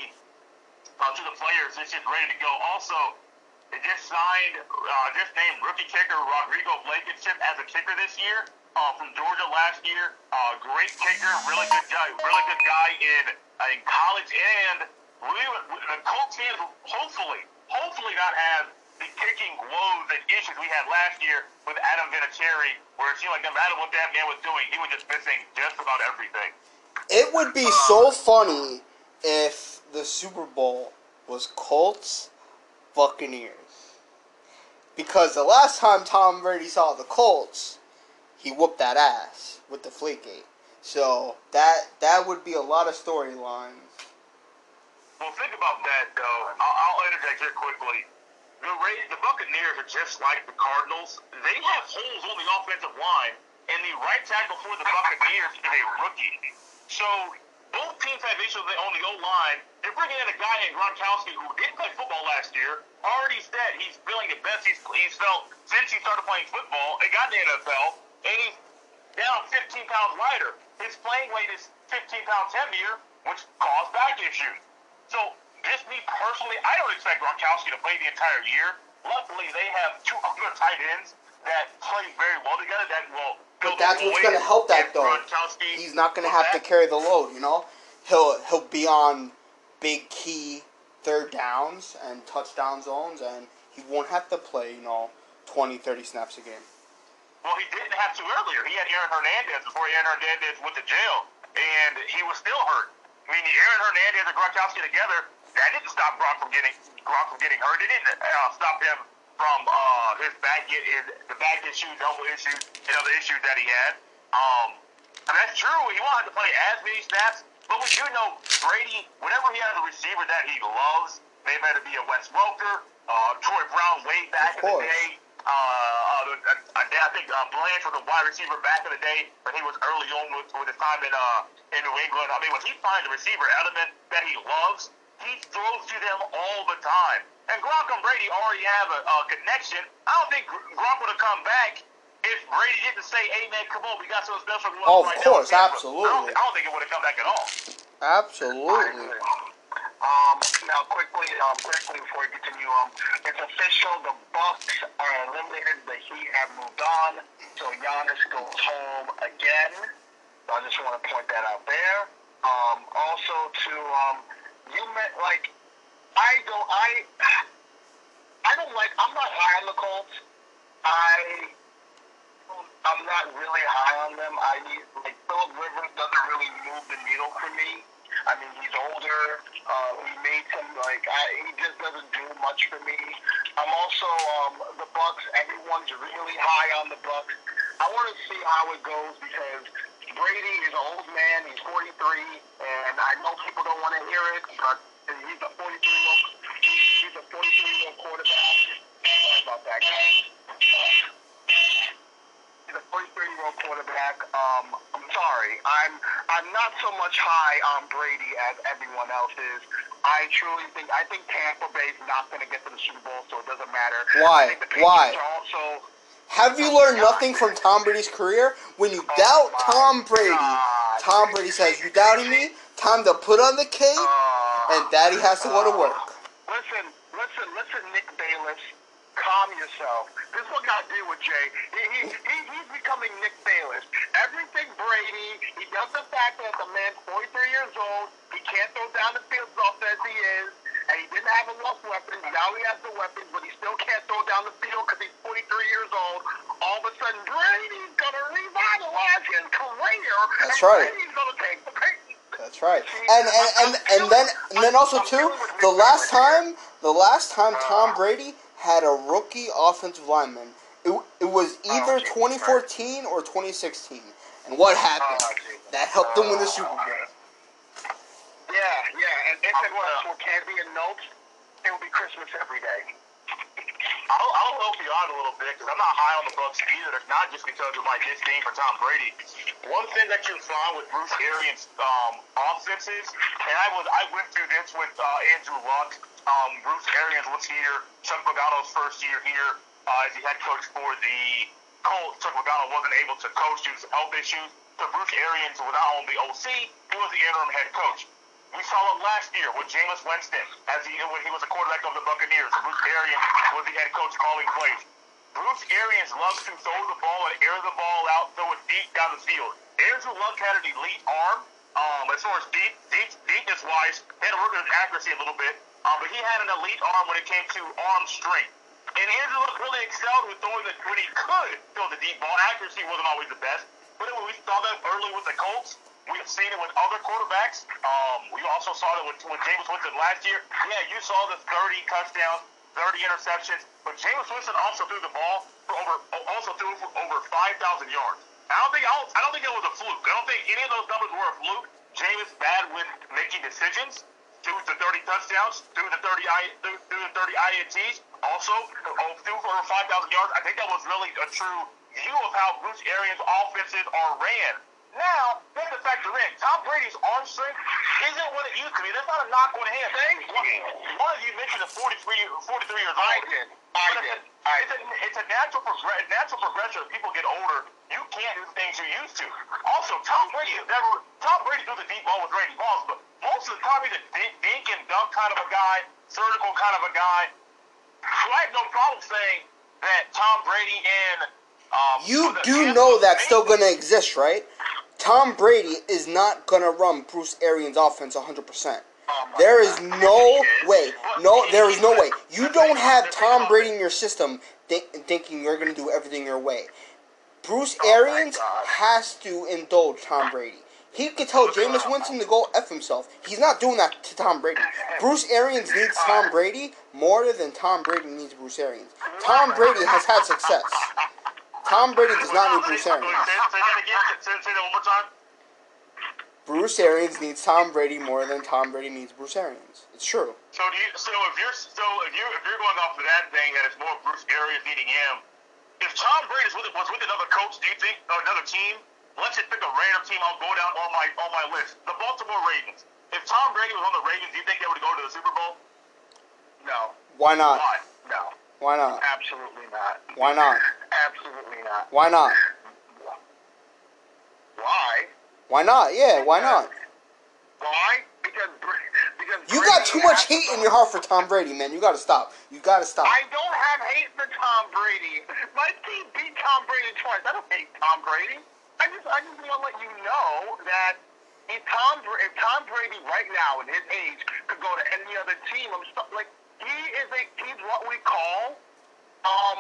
uh, to the players, it's just ready to go. Also, they just signed, uh, just named rookie kicker Rodrigo Blankenship as a kicker this year uh, from Georgia last year. Uh, great kicker, really good guy, really good guy in uh, in college, and we, the Colts fans hopefully, hopefully not have the kicking woes and issues we had last year with Adam Vinatieri, where it seemed like no matter what that man was doing, he was just missing just about everything. It would be so funny if the Super Bowl was Colts Buccaneers. Because the last time Tom Brady saw the Colts, he whooped that ass with the Deflategate. So that that would be a lot of storylines. Well, think about that though. I'll, I'll interject here quickly. The Rays, the Buccaneers are just like the Cardinals. They have holes on the offensive line, and the right tackle for the Buccaneers is a rookie. So both teams have issues on the O line. They're bringing in a guy named Gronkowski who didn't play football last year. Already said he's feeling the best he's, he's felt since he started playing football and got in the NFL, and he's down 15 pounds lighter. His playing weight is 15 pounds heavier, which caused back issues. So, just me personally, I don't expect Gronkowski to play the entire year. Luckily, they have two other tight ends that play very well together. That will. But that's what's going to help that though. He's not going to have to carry the load. You know, he'll he'll be on big key third downs and touchdown zones, and he won't have to play. You know, 20, 30 snaps a game. Well, he didn't have to earlier. He had Aaron Hernandez before Aaron Hernandez went to jail, and he was still hurt. I mean, Aaron Hernandez and Gronkowski together, that didn't stop Gronk from getting Gronk from getting hurt. It didn't uh, stop him from uh, his back get his, the back issues, elbow issues, and other issues that he had. Um, and that's true. He won't have to play as many snaps, but we do know Brady, whenever he has a receiver that he loves, maybe it be a Wes Welker, uh, Troy Brown way back in the day. Uh, uh, I think uh, Branch was a wide receiver back in the day but he was early on with, with his time in uh, in New England. I mean, when he finds a receiver element that he loves, he throws to them all the time. And Gronk and Brady already have a, a connection. I don't think Gronk would have come back if Brady didn't say, "Hey man, come on, we got something special." Oh, of right course, now. absolutely. I don't, I don't think it would have come back at all. Absolutely. Um, now quickly, um, quickly before we continue, um, it's official. The Bucks are eliminated. The Heat have moved on, so Giannis goes home again. I just want to point that out there. Um, also to um, you meant like I don't I I don't like I'm not high on the Colts. I I'm not really high on them. I need like Philip Rivers doesn't really move the needle for me. I mean, he's older. Uh, we made him like I, he just doesn't do much for me. I'm also um, the Bucks. Everyone's really high on the Bucks. I want to see how it goes because Brady is an old man. He's 43, and I know people don't want to hear it, but he's a 43 year old. He's a 43 year old quarterback. Sorry about that, guys. He's a 43 year old quarterback. Um, sorry. I'm I'm not so much high on Brady as everyone else is. I truly think I think Tampa Bay's not going to get to the Super Bowl, so it doesn't matter. Why? I think the Patriots Why? Also Have you learned nothing from Tom Brady's career? When you doubt Tom Brady, God. Tom Brady says, "You doubting me? Time to put on the cape." Uh, And Daddy has to go to work. Listen, listen, listen, Nick Bayless. Calm yourself. This is what got deal with Jay. He, he, he, he's becoming Nick Bayless. Everything Brady, he does the fact that the man's 43 years old. He can't throw down the field as often as he is. And he didn't have enough weapons. Now he has the weapons, but he still can't throw down the field because he's 43 years old. All of a sudden, Brady's going to revitalize his career. That's and right. Brady's going to take the Patriots. That's right. And and, and and then and then also too, the last time the last time Tom uh, Brady had a rookie offensive lineman, it, it was oh, either 2014 or 2016. And what happened? Oh, That helped them win the Super Bowl. Yeah, yeah, and if it was for candy and notes, it would be Christmas every day. I'll, I'll help you out a little bit because I'm not high on the Bucks either. Not just because of my disdain for Tom Brady. One thing that you find with Bruce Arians' um, offenses, and I was I went through this with uh, Andrew Luck. Um, Bruce Arians was here. Chuck Pagano's first year here uh, as the head coach for the Colts. Chuck Pagano wasn't able to coach due to health issues. So Bruce Arians was not only OC, he was the interim head coach. We saw it last year with Jameis Winston as he when he was a quarterback of the Buccaneers. Bruce Arians was the head coach calling plays. Bruce Arians loves to throw the ball and air the ball out, throw it deep down the field. Andrew Luck had an elite arm, um, as far as deep, deep, deepness wise, he had to work on his accuracy a little bit, um, but he had an elite arm when it came to arm strength. And Andrew Luck really excelled with throwing the when he could throw the deep ball. Accuracy wasn't always the best, but when we saw that early with the Colts, We've seen it with other quarterbacks. Um, we also saw it with, with Jameis Winston last year. Yeah, you saw the 30 touchdowns, 30 interceptions, but Jameis Winston also threw the ball for over also threw for over 5,000 yards. I don't think I don't, I don't think it was a fluke. I don't think any of those numbers were a fluke. Jameis bad with making decisions. Threw the 30 touchdowns, threw the 30 I, the 30 INTs. Also, oh, threw for over 5,000 yards. I think that was really a true view of how Bruce Arians' offenses are ran. Now, you have to factor in Tom Brady's arm strength isn't what it used to be. That's not a knock on him. Thank you. One of you mentioned the 43, 43 years old. I did. I But did. It's a, I it's a, it's a natural, progr- natural progression. As people get older, you can't do things you used to. Also, Tom Brady has never. Tom Brady threw the deep ball with Randy Moss, but most of the time he's a dink, dink and dunk kind of a guy, surgical kind of a guy. So I have no problem saying that Tom Brady and um, You do know that's still going to exist, right? Tom Brady is not going to run Bruce Arians' offense 100%. Oh There is no way. No, there is no way. You don't have Tom Brady in your system thi- thinking you're going to do everything your way. Bruce Oh Arians has to indulge Tom Brady. He could tell Jameis Winston to go F himself. He's not doing that to Tom Brady. Bruce Arians needs Tom Brady more than Tom Brady needs Bruce Arians. Tom Brady has had success. Tom Brady does not need Bruce Arians. say that again. Say, say that one more time. Bruce Arians needs Tom Brady more than Tom Brady needs Bruce Arians. It's true. So do you? So if you're so if you if you're going off of that thing that it's more Bruce Arians needing him, if Tom Brady was with, was with another coach, do you think or another team? Let's just pick a random team. I'll go down on my on my list. The Baltimore Ravens. If Tom Brady was on the Ravens, do you think they would go to the Super Bowl? No. Why not? Why? No. Why not? Absolutely not. Why not? Absolutely not. Why not? Why? Why not? Yeah, why not? Why? Because because You got too much hate in your heart for Tom Brady, man. You gotta stop. You gotta stop. I don't have hate for Tom Brady. My team beat Tom Brady twice. I don't hate Tom Brady. I just I just want to let you know that if Tom if Tom Brady right now at his age could go to any other team, I'm so, like he is a he's what we call um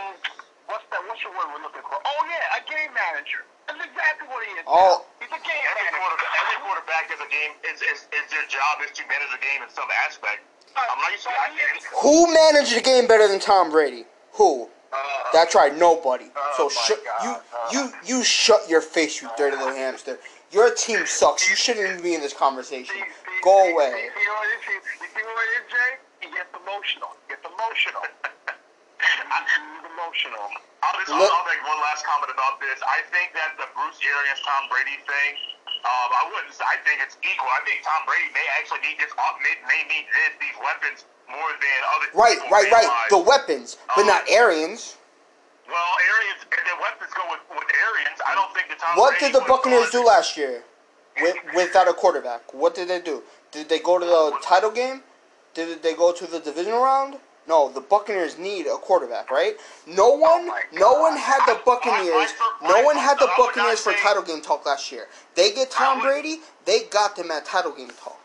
what's that what's the word we're looking for? Oh yeah, a game manager. That's exactly what he is. Oh. he's a game Every manager. quarterback, every quarterback is a game. Is, is, is their job is to manage the game in some aspect. I'm not used to. I can't. Who managed the game better than Tom Brady? Who? Uh, That's right, nobody. Oh So my shut you Uh. you you shut your face, you dirty little hamster. Your team sucks. You shouldn't even be in this conversation. See, see, Go away. See, you know what it is? See, you see what it is, Jay? He gets emotional. He gets emotional. He's emotional. I'll, just, Look- I'll, I'll make one last comment about this. I think that the Bruce Arians Tom Brady thing, um, I wouldn't. I think it's equal. I think Tom Brady may actually need this. uh, May, may need this, these weapons more than other. Right, people right, right. realize. The weapons, but not Arians. well, Arians and the weapons go with, with Arians. I don't think the Tom. What Brady did the Buccaneers do last year with, without a quarterback? What did they do? Did they go to the title game? Did they go to the divisional round? No, the Buccaneers need a quarterback, right? No one, my no one had the Buccaneers. No one had the Buccaneers for title game talk last year. They get Tom Brady. They got them at title game talk.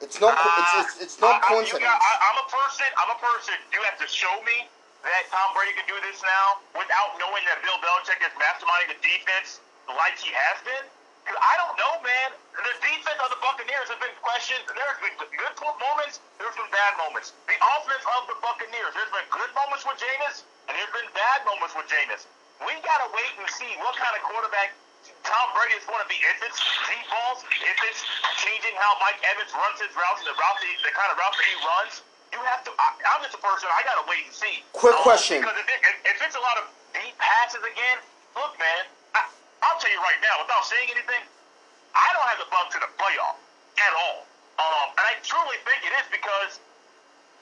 It's no, it's, it's, it's no Uh, you coincidence. got- I, I'm a person. I'm a person. You have to show me that Tom Brady can do this now without knowing that Bill Belichick is masterminding the defense the like he has been. I don't know, man. The defense of the Buccaneers has been questioned. There's been good moments. There's been bad moments. The offense of the Buccaneers. There's been good moments with Jameis, and there's been bad moments with Jameis. We gotta wait and see what kind of quarterback Tom Brady is going to be, if it's deep balls, if it's changing how Mike Evans runs his routes, the route, the, the kind of route that he runs, you have to. I, I'm just a person. I gotta wait and see. Quick Um, question. Because if, it, if, if it's a lot of deep passes again, look, man. I'll tell you right now, without saying anything, I don't have the Bucks in the playoff at all. Um, and I truly think it is because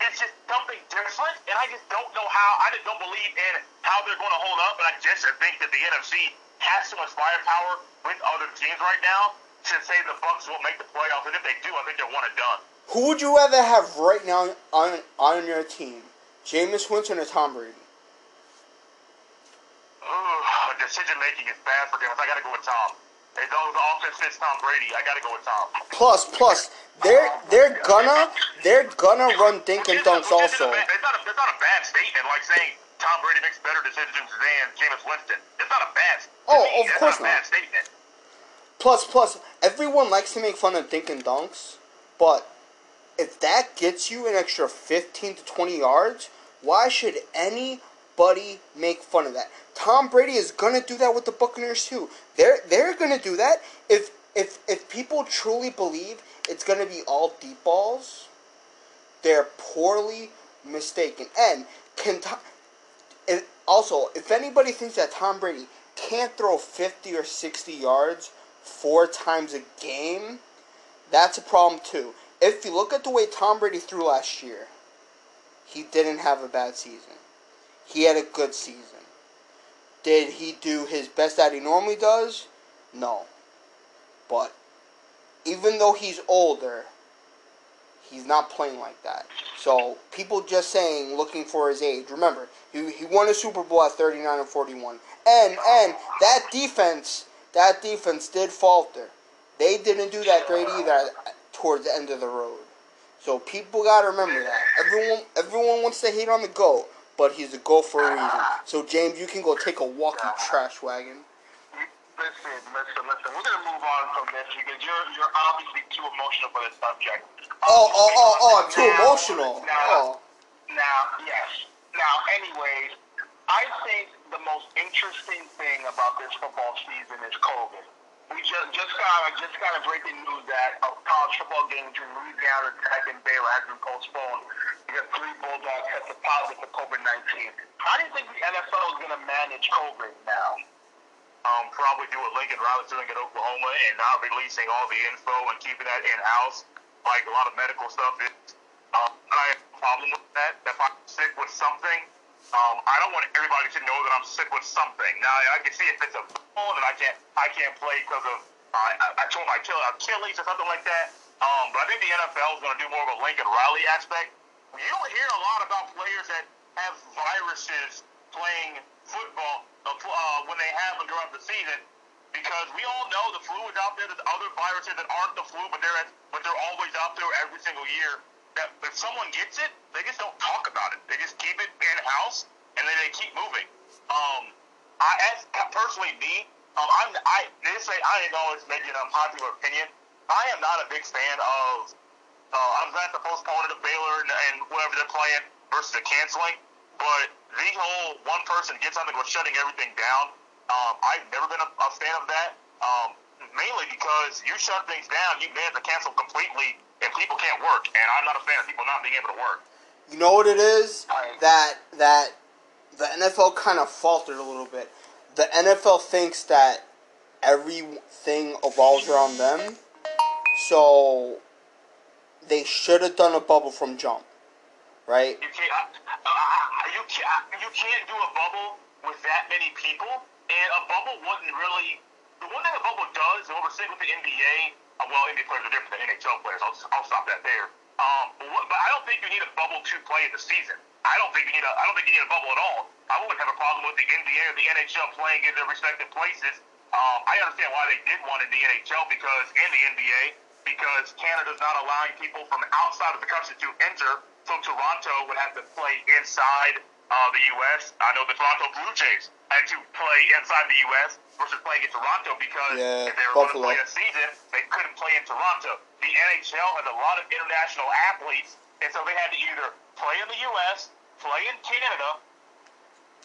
it's just something different, and I just don't know how. I just don't believe in how they're going to hold up, and I just think that the NFC has so much firepower with other teams right now to say the Bucks won't make the playoffs, and if they do, I think they're one and done. Who would you rather have right now on on your team, Jameis Winston or Tom Brady? Decision making is bad for them. I got to go with Tom. As the offense fits Tom Brady, I got to go with Tom. Plus, plus, they're they're gonna they're gonna run dink and It's dunks also. not a bad- It's not, a, it's not a bad statement, like saying Tom Brady makes better decisions than Jameis Winston. It's not a bad. Oh, me, of course not. Not. statement. Plus, plus, everyone likes to make fun of dink and dunks, but if that gets you an extra 15 to 20 yards, why should anybody make fun of that? Tom Brady is gonna do that with the Buccaneers too. They're they're gonna do that if if if people truly believe it's gonna be all deep balls. They're poorly mistaken. And can Tom, if, also if anybody thinks that Tom Brady can't throw 50 or 60 yards four times a game, that's a problem too. If you look at the way Tom Brady threw last year, he didn't have a bad season. He had a good season. Did he do his best that he normally does? No. But even though he's older, he's not playing like that. So people just saying, looking for his age. Remember, he, he won a Super Bowl at 39 and 41. And and that defense, that defense did falter. They didn't do that great either towards the end of the road. So people gotta remember that. Everyone everyone wants to hate on the GOAT, but he's a GOAT for a reason. So James, you can go take a walk, you trash wagon. Listen, listen, listen. We're gonna move on from this because you're you're obviously too emotional for this subject. Oh, oh, oh, oh, I'm too Now- emotional. Now, Oh. now, yes. Now, anyways, I think the most interesting thing about this football season is COVID. We just just got just got a breaking news that a college football game between Louisiana Tech and Baylor has been postponed because three Bulldogs tested positive for COVID nineteen. How do you think the NFL is going to manage COVID now? um, probably do what Lincoln doing at Oklahoma and not releasing all the info and keeping that in house, like a lot of medical stuff is. Um, I have a problem with that. If I'm sick with something, um, I don't want everybody to know that I'm sick with something. Now I can see if it's a bone and I can't I can't play because of uh, I, I tore my Achilles or something like that. Um, but I think the NFL is going to do more of a Lincoln Riley aspect. You don't hear a lot about players that have viruses playing football uh, uh, when they have them throughout the season because we all know the flu is out there. There's other viruses that aren't the flu, but they're but they're always out there every single year. That if someone gets it, they just don't talk about it. They just keep it in house and then they keep moving. Um, I as personally me, um, I'm I this say I know it's maybe an unpopular opinion. I am not a big fan of. Uh, I'm glad the postponement of Baylor and, and whoever they're playing versus the canceling. But the whole one person gets something with shutting everything down. Um, I've never been a, a fan of that. Um, mainly because you shut things down, you have to cancel completely, and people can't work. And I'm not a fan of people not being able to work. You know what it is? That that the NFL kind of faltered a little bit. The NFL thinks that everything evolves around them, so they should have done a bubble from jump, right? You can't. You can't. You can't do a bubble with that many people, and a bubble wouldn't really. The one thing a bubble does, and what we're with the NBA, uh, well, NBA players are different than NHL players. I'll, I'll stop that there. Um, but, what, but I don't think you need a bubble to play in the season. I don't think you need a. I don't think you need a bubble at all. I wouldn't have a problem with the NBA or the NHL playing in their respective places. Um, I understand why they did one in the NHL because in the NBA because Canada's not allowing people from outside of the country to enter. So Toronto would have to play inside uh, the U.S. I know the Toronto Blue Jays had to play inside the U.S. versus playing in Toronto because Yeah, if they were Buffalo. going to play a season, they couldn't play in Toronto. The NHL has a lot of international athletes, and so they had to either play in the U.S., play in Canada,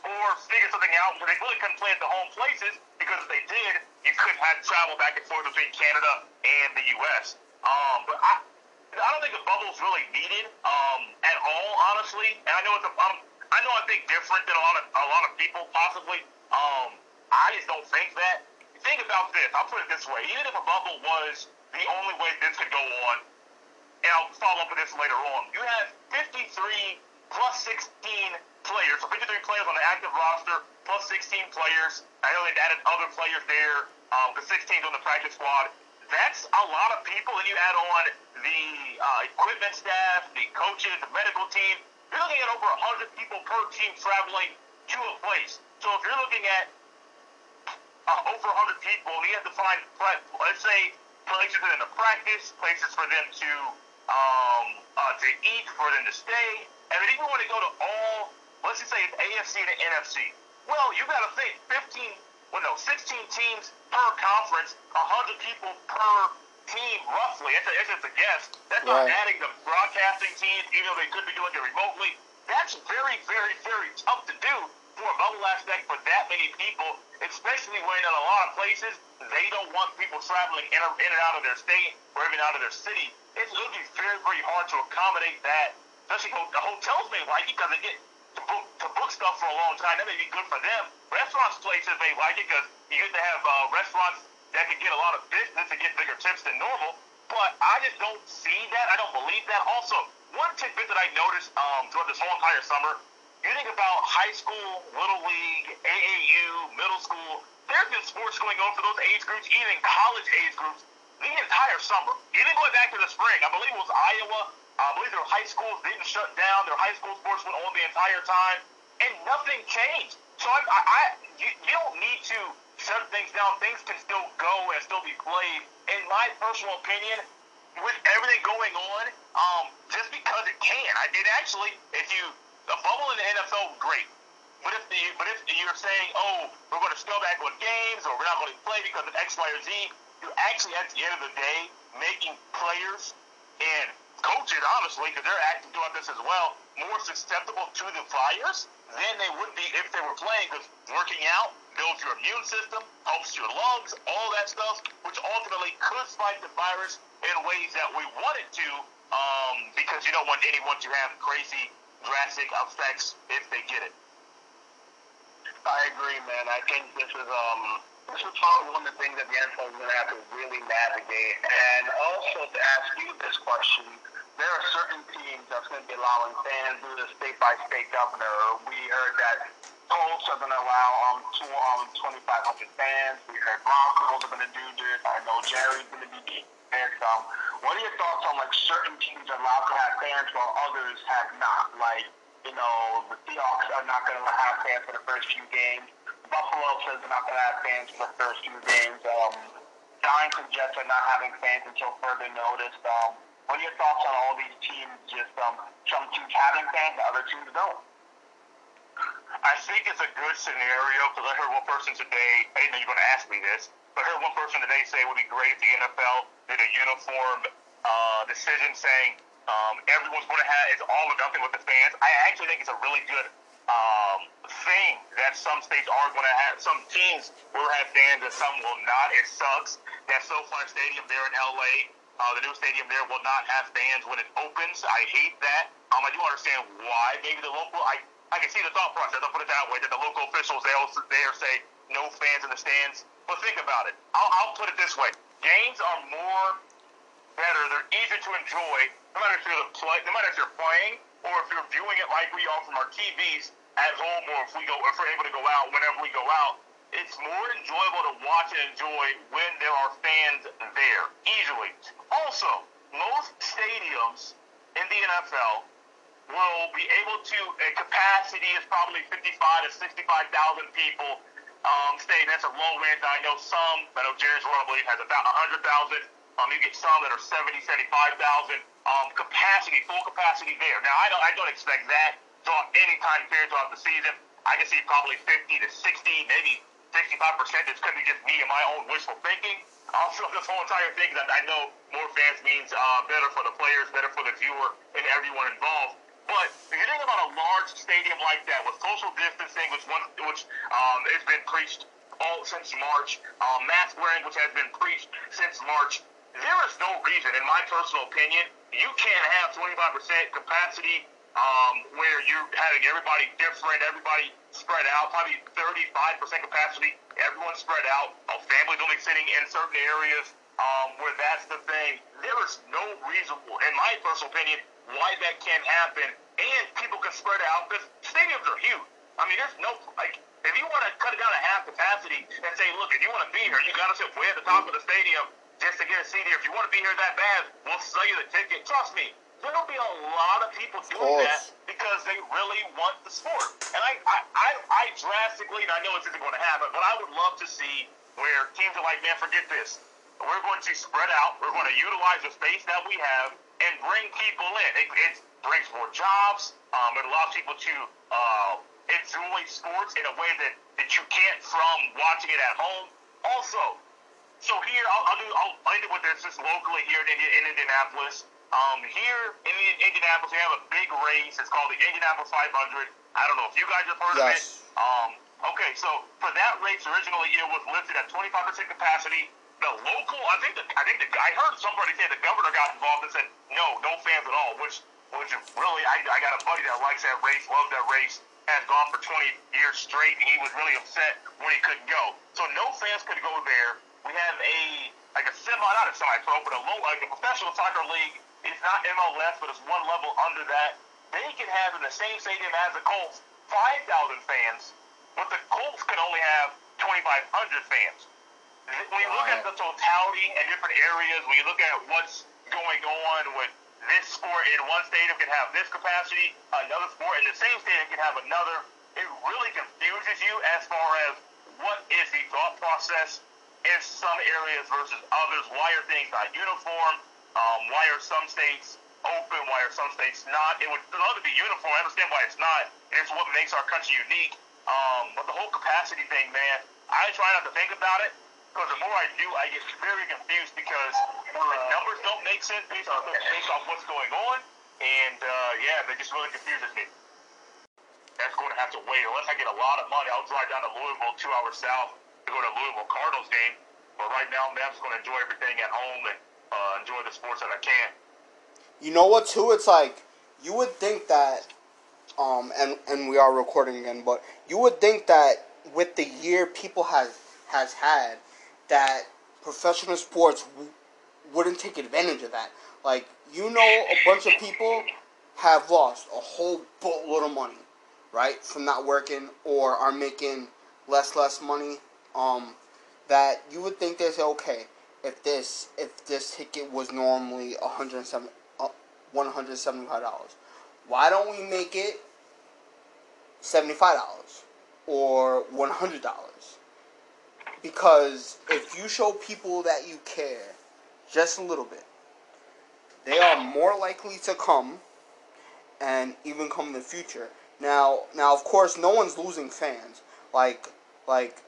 or figure something out because they really couldn't play at the home places because if they did, you couldn't have travel back and forth between Canada and the U.S. Um, but I, I don't think the bubble is really needed um, at all, honestly. And I know it's a, um, I know I think different than a lot of a lot of people possibly. Um, I just don't think that. Think about this. I'll put it this way: even if a bubble was the only way this could go on, and I'll follow up with this later on. You have 53 plus 16 players, so 53 players on the active roster plus 16 players. I know they've added other players there, um, the 16 on the practice squad. That's a lot of people, and you add on the uh, equipment staff, the coaches, the medical team. You're looking at over 100 people per team traveling to a place. So if you're looking at uh, over 100 people, you have to find, let's say, places for them to practice, places for them to um, uh, to eat, for them to stay, and then even want to go to all, let's just say it's AFC and NFC. Well, you got to think 15, well no, 16 teams per conference, 100 people per team roughly. That's, a, that's just a guess. That's not adding the broadcasting teams, even though they could be doing it remotely. That's very, very, very tough to do for a bubble aspect for that many people, especially when in a lot of places they don't want people traveling in, or, in and out of their state or even out of their city. It's, it'll be very, very hard to accommodate that. Especially the hotels may like it because get to book, to book stuff for a long time. That may be good for them. Restaurants, places may like it because you get to have uh, restaurants that can get a lot of business and get bigger tips than normal. But I just don't see that. I don't believe that. Also, one tidbit that I noticed um, throughout this whole entire summer, you think about high school, little league, AAU, middle school. There's been sports going on for those age groups, even college age groups, the entire summer. Even going back to the spring, I believe it was Iowa. I believe their high schools didn't shut down. Their high school sports went on the entire time, and nothing changed. So I, I, I you, you don't need to shut things down. Things can still go and still be played. In my personal opinion, with everything going on, um, just because it can, I did actually. If you the bubble in the NFL, great. But if the but if you're saying, oh, we're going to scale back on games, or we're not going to play because of X, Y, or Z, you're actually at the end of the day making players and coaches, honestly, because they're acting throughout this as well, more susceptible to the virus than they would be if they were playing. Because working out builds your immune system, helps your lungs, all that stuff, which ultimately could fight the virus in ways that we want it to, um, because you don't want anyone to have crazy, drastic effects if they get it. I agree, man. I think this is um this is probably one of the things that the NFL is going to have to really navigate. And also to ask you this question, there are certain teams that's going to be allowing fans due to state by state governor. We heard that Colts are going to allow um, two, um 2,500 fans. We heard Broncos are going to do this. I know Jerry's going to be there. Um, what are your thoughts on like certain teams are allowed to have fans while others have not? Like you know, the Seahawks are not going to have fans for the first few games. Buffalo says they're not going to have fans for the first few games. Um, Giants and Jets are not having fans until further notice. Um, what are your thoughts on all these teams? Just um, some teams having fans, other teams don't. I think it's a good scenario because I heard one person today, I didn't know you were going to ask me this, but I heard one person today say it would be great if the NFL did a uniform uh, decision saying um, everyone's going to have, it's all or nothing with the fans. I actually think it's a really good um, thing that some states are going to have, some teams will have fans and some will not. It sucks that SoFi Stadium there in LA, uh, the new stadium there will not have fans when it opens. I hate that. Um, I do understand why. Maybe the local, I, I can see the thought process. I'll put it that way. That the local officials they'll there say no fans in the stands. But think about it. I'll, I'll put it this way: games are more better. They're easier to enjoy, no matter if you're play, no matter if you're playing or if you're viewing it like we are from our TVs at home, or if we go, if we're able to go out whenever we go out. It's more enjoyable to watch and enjoy when there are fans there, easily. Also, most stadiums in the NFL will be able to, a capacity is probably 55 to 65,000 people um, staying. That's a low end. I know some, I know Jerry's World, I believe, has about 100,000. Um, you get some that are 70, 75,000 um, capacity, full capacity there. Now, I don't, I don't expect that throughout any time period throughout the season. I can see probably 50 to 60, maybe 65%. It's going to be just me and my own wishful thinking. Also, this whole entire thing that I know more fans means uh, better for the players, better for the viewer, and everyone involved. But if you think about a large stadium like that with social distancing, which one, which um, has been preached all since March, um, mask wearing, which has been preached since March, there is no reason, in my personal opinion, you can't have 25% capacity um, where you're having everybody different, everybody spread out, probably 35% capacity, everyone spread out, uh, families only sitting in certain areas um, where that's the thing. There is no reason, in my personal opinion, why that can't happen, and people can spread out because stadiums are huge. I mean, there's no like if you want to cut it down to half capacity and say, look, if you want to be here, you got to sit way at the top of the stadium just to get a seat here. If you want to be here that bad, we'll sell you the ticket. Trust me, there'll be a lot of people doing that because they really want the sport. And I, I, I, I drastically, and I know this isn't going to happen, but I would love to see where teams are like, man, forget this. We're going to spread out. We're going to utilize the space that we have and bring people in. It, it brings more jobs. Um, it allows people to uh, enjoy sports in a way that, that you can't from watching it at home. Also, so here I'll, I'll do I'll end it with this just locally here in, in Indianapolis. Um, here in Indianapolis, we have a big race. It's called the Indianapolis 500. I don't know if you guys have heard yes. of it. Um, okay, so for that race, originally it was lifted at 25% capacity. The local, I think, the, I think the, I heard somebody say the governor got involved and said no, no fans at all. Which, which really, I, I got a buddy that likes that race, loves that race has gone for 20 years straight, and he was really upset when he couldn't go. So no fans could go there. Have a like a semi, not a semi-pro, but a low, like a professional soccer league. It's not MLS, but it's one level under that. They can have in the same stadium as the Colts 5,000 fans, but the Colts can only have 2,500 fans. When you look at the totality and different areas, when you look at what's going on with this sport in one stadium can have this capacity, another sport in the same stadium can have another. It really confuses you as far as what is the thought process in some areas versus others. Why are things not uniform? Um, why are some states open? Why are some states not? It would love to be uniform. I understand why it's not. It's what makes our country unique. Um, but the whole capacity thing, man, I try not to think about it because the more I do, I get very confused because the numbers don't make sense based off based off what's going on, and uh, yeah, that just really confuses me. That's going to have to wait unless I get a lot of money. I'll drive down to Louisville, two hours south, to go to Louisville Cardinals game. But right now, man, I'm just going to enjoy everything at home and uh, enjoy the sports that I can. You know what? Too, it's like you would think that, um, and and we are recording again, but you would think that with the year people has has had that professional sports w- wouldn't take advantage of that. Like, you know, a bunch of people have lost a whole boatload of money, right, from not working or are making less less money. Um, that you would think say, okay, if this if this ticket was normally 107 uh, 175 dollars, why don't we make it 75 dollars or 100 dollars? Because if you show people that you care just a little bit, they are more likely to come and even come in the future. Now, now of course, no one's losing fans. Like, like,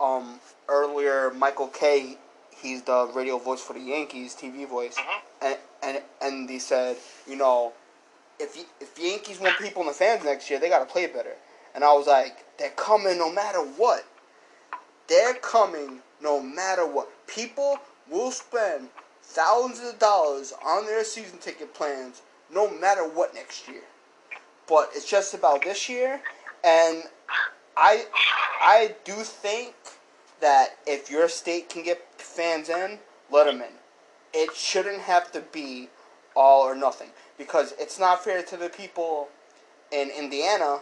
um, earlier Michael Kay he's the radio voice for the Yankees, TV voice, and and and they said, you know, if if Yankees want people in the fans next year, they got to play better. And I was like, they're coming no matter what. They're coming no matter what. People will spend thousands of dollars on their season ticket plans no matter what next year. But it's just about this year, and I I do think that if your state can get fans in, let them in. It shouldn't have to be all or nothing because it's not fair to the people in Indiana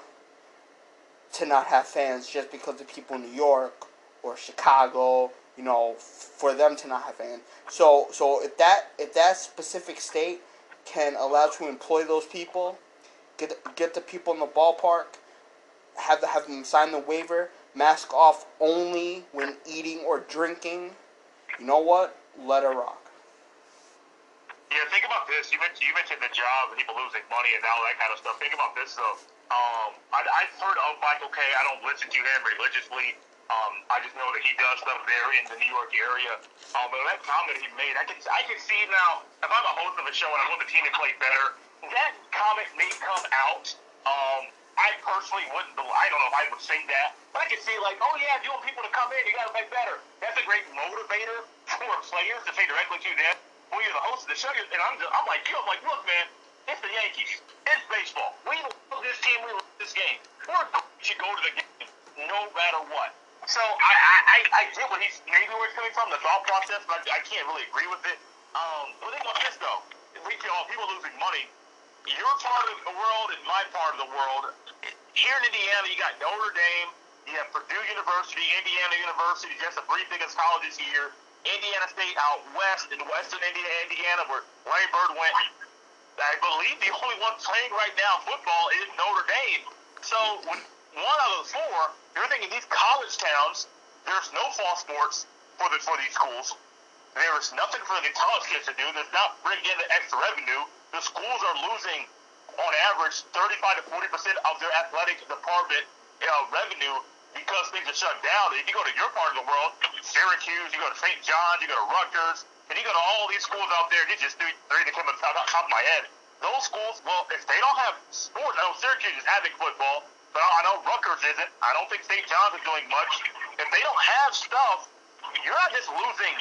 to not have fans just because the people in New York or Chicago, you know, for them to not have fans. So so if that if that specific state can allow to employ those people, get get the people in the ballpark, have have them sign the waiver, mask off only when eating or drinking. You know what? Let it rock. Yeah, think about this. You mentioned you mentioned the job and people losing money and all that kind of stuff. Think about this though. Um, I, I've heard of Michael Kay I don't listen to him religiously. Um, I just know that he does stuff there in the New York area. Um, but that comment he made, I can I can see now. If I'm a host of a show and I want the team to play better, that comment may come out. Um, I personally wouldn't. I don't know if I would say that, but I can see like, oh yeah, if you want people to come in, you got to make better. That's a great motivator for players to say directly to them. When you're the host of the show, and I'm, just, I'm like you. I'm like, look, man, it's the Yankees. It's baseball. We love this team. We love this game. We're going to go to the game no matter what. So I, I, I, get what he's maybe where he's coming from, the thought process, but I, I can't really agree with it. Um, but think about this though: we all people losing money. Your part of the world and my part of the world. Here in Indiana, you got Notre Dame, you have Purdue University, Indiana University, just the three biggest colleges here. Indiana State out west in western Indiana, Indiana where Larry Bird went. I believe the only one playing right now football is Notre Dame. So when one out of the four, you're thinking these college towns, there's no fall sports for the for these schools. There's nothing for the college kids to do. There's not bringing in the extra revenue. The schools are losing, on average, 35 to 40 percent of their athletic department uh, revenue because things are shut down. If you go to your part of the world, Syracuse, you go to St. John's, you go to Rutgers, and you go to all these schools out there. These just three, three that come on top of my head. Those schools, well, if they don't have sports, I know Syracuse is having football, but I know Rutgers isn't. I don't think St. John's is doing much. If they don't have stuff, you're not just losing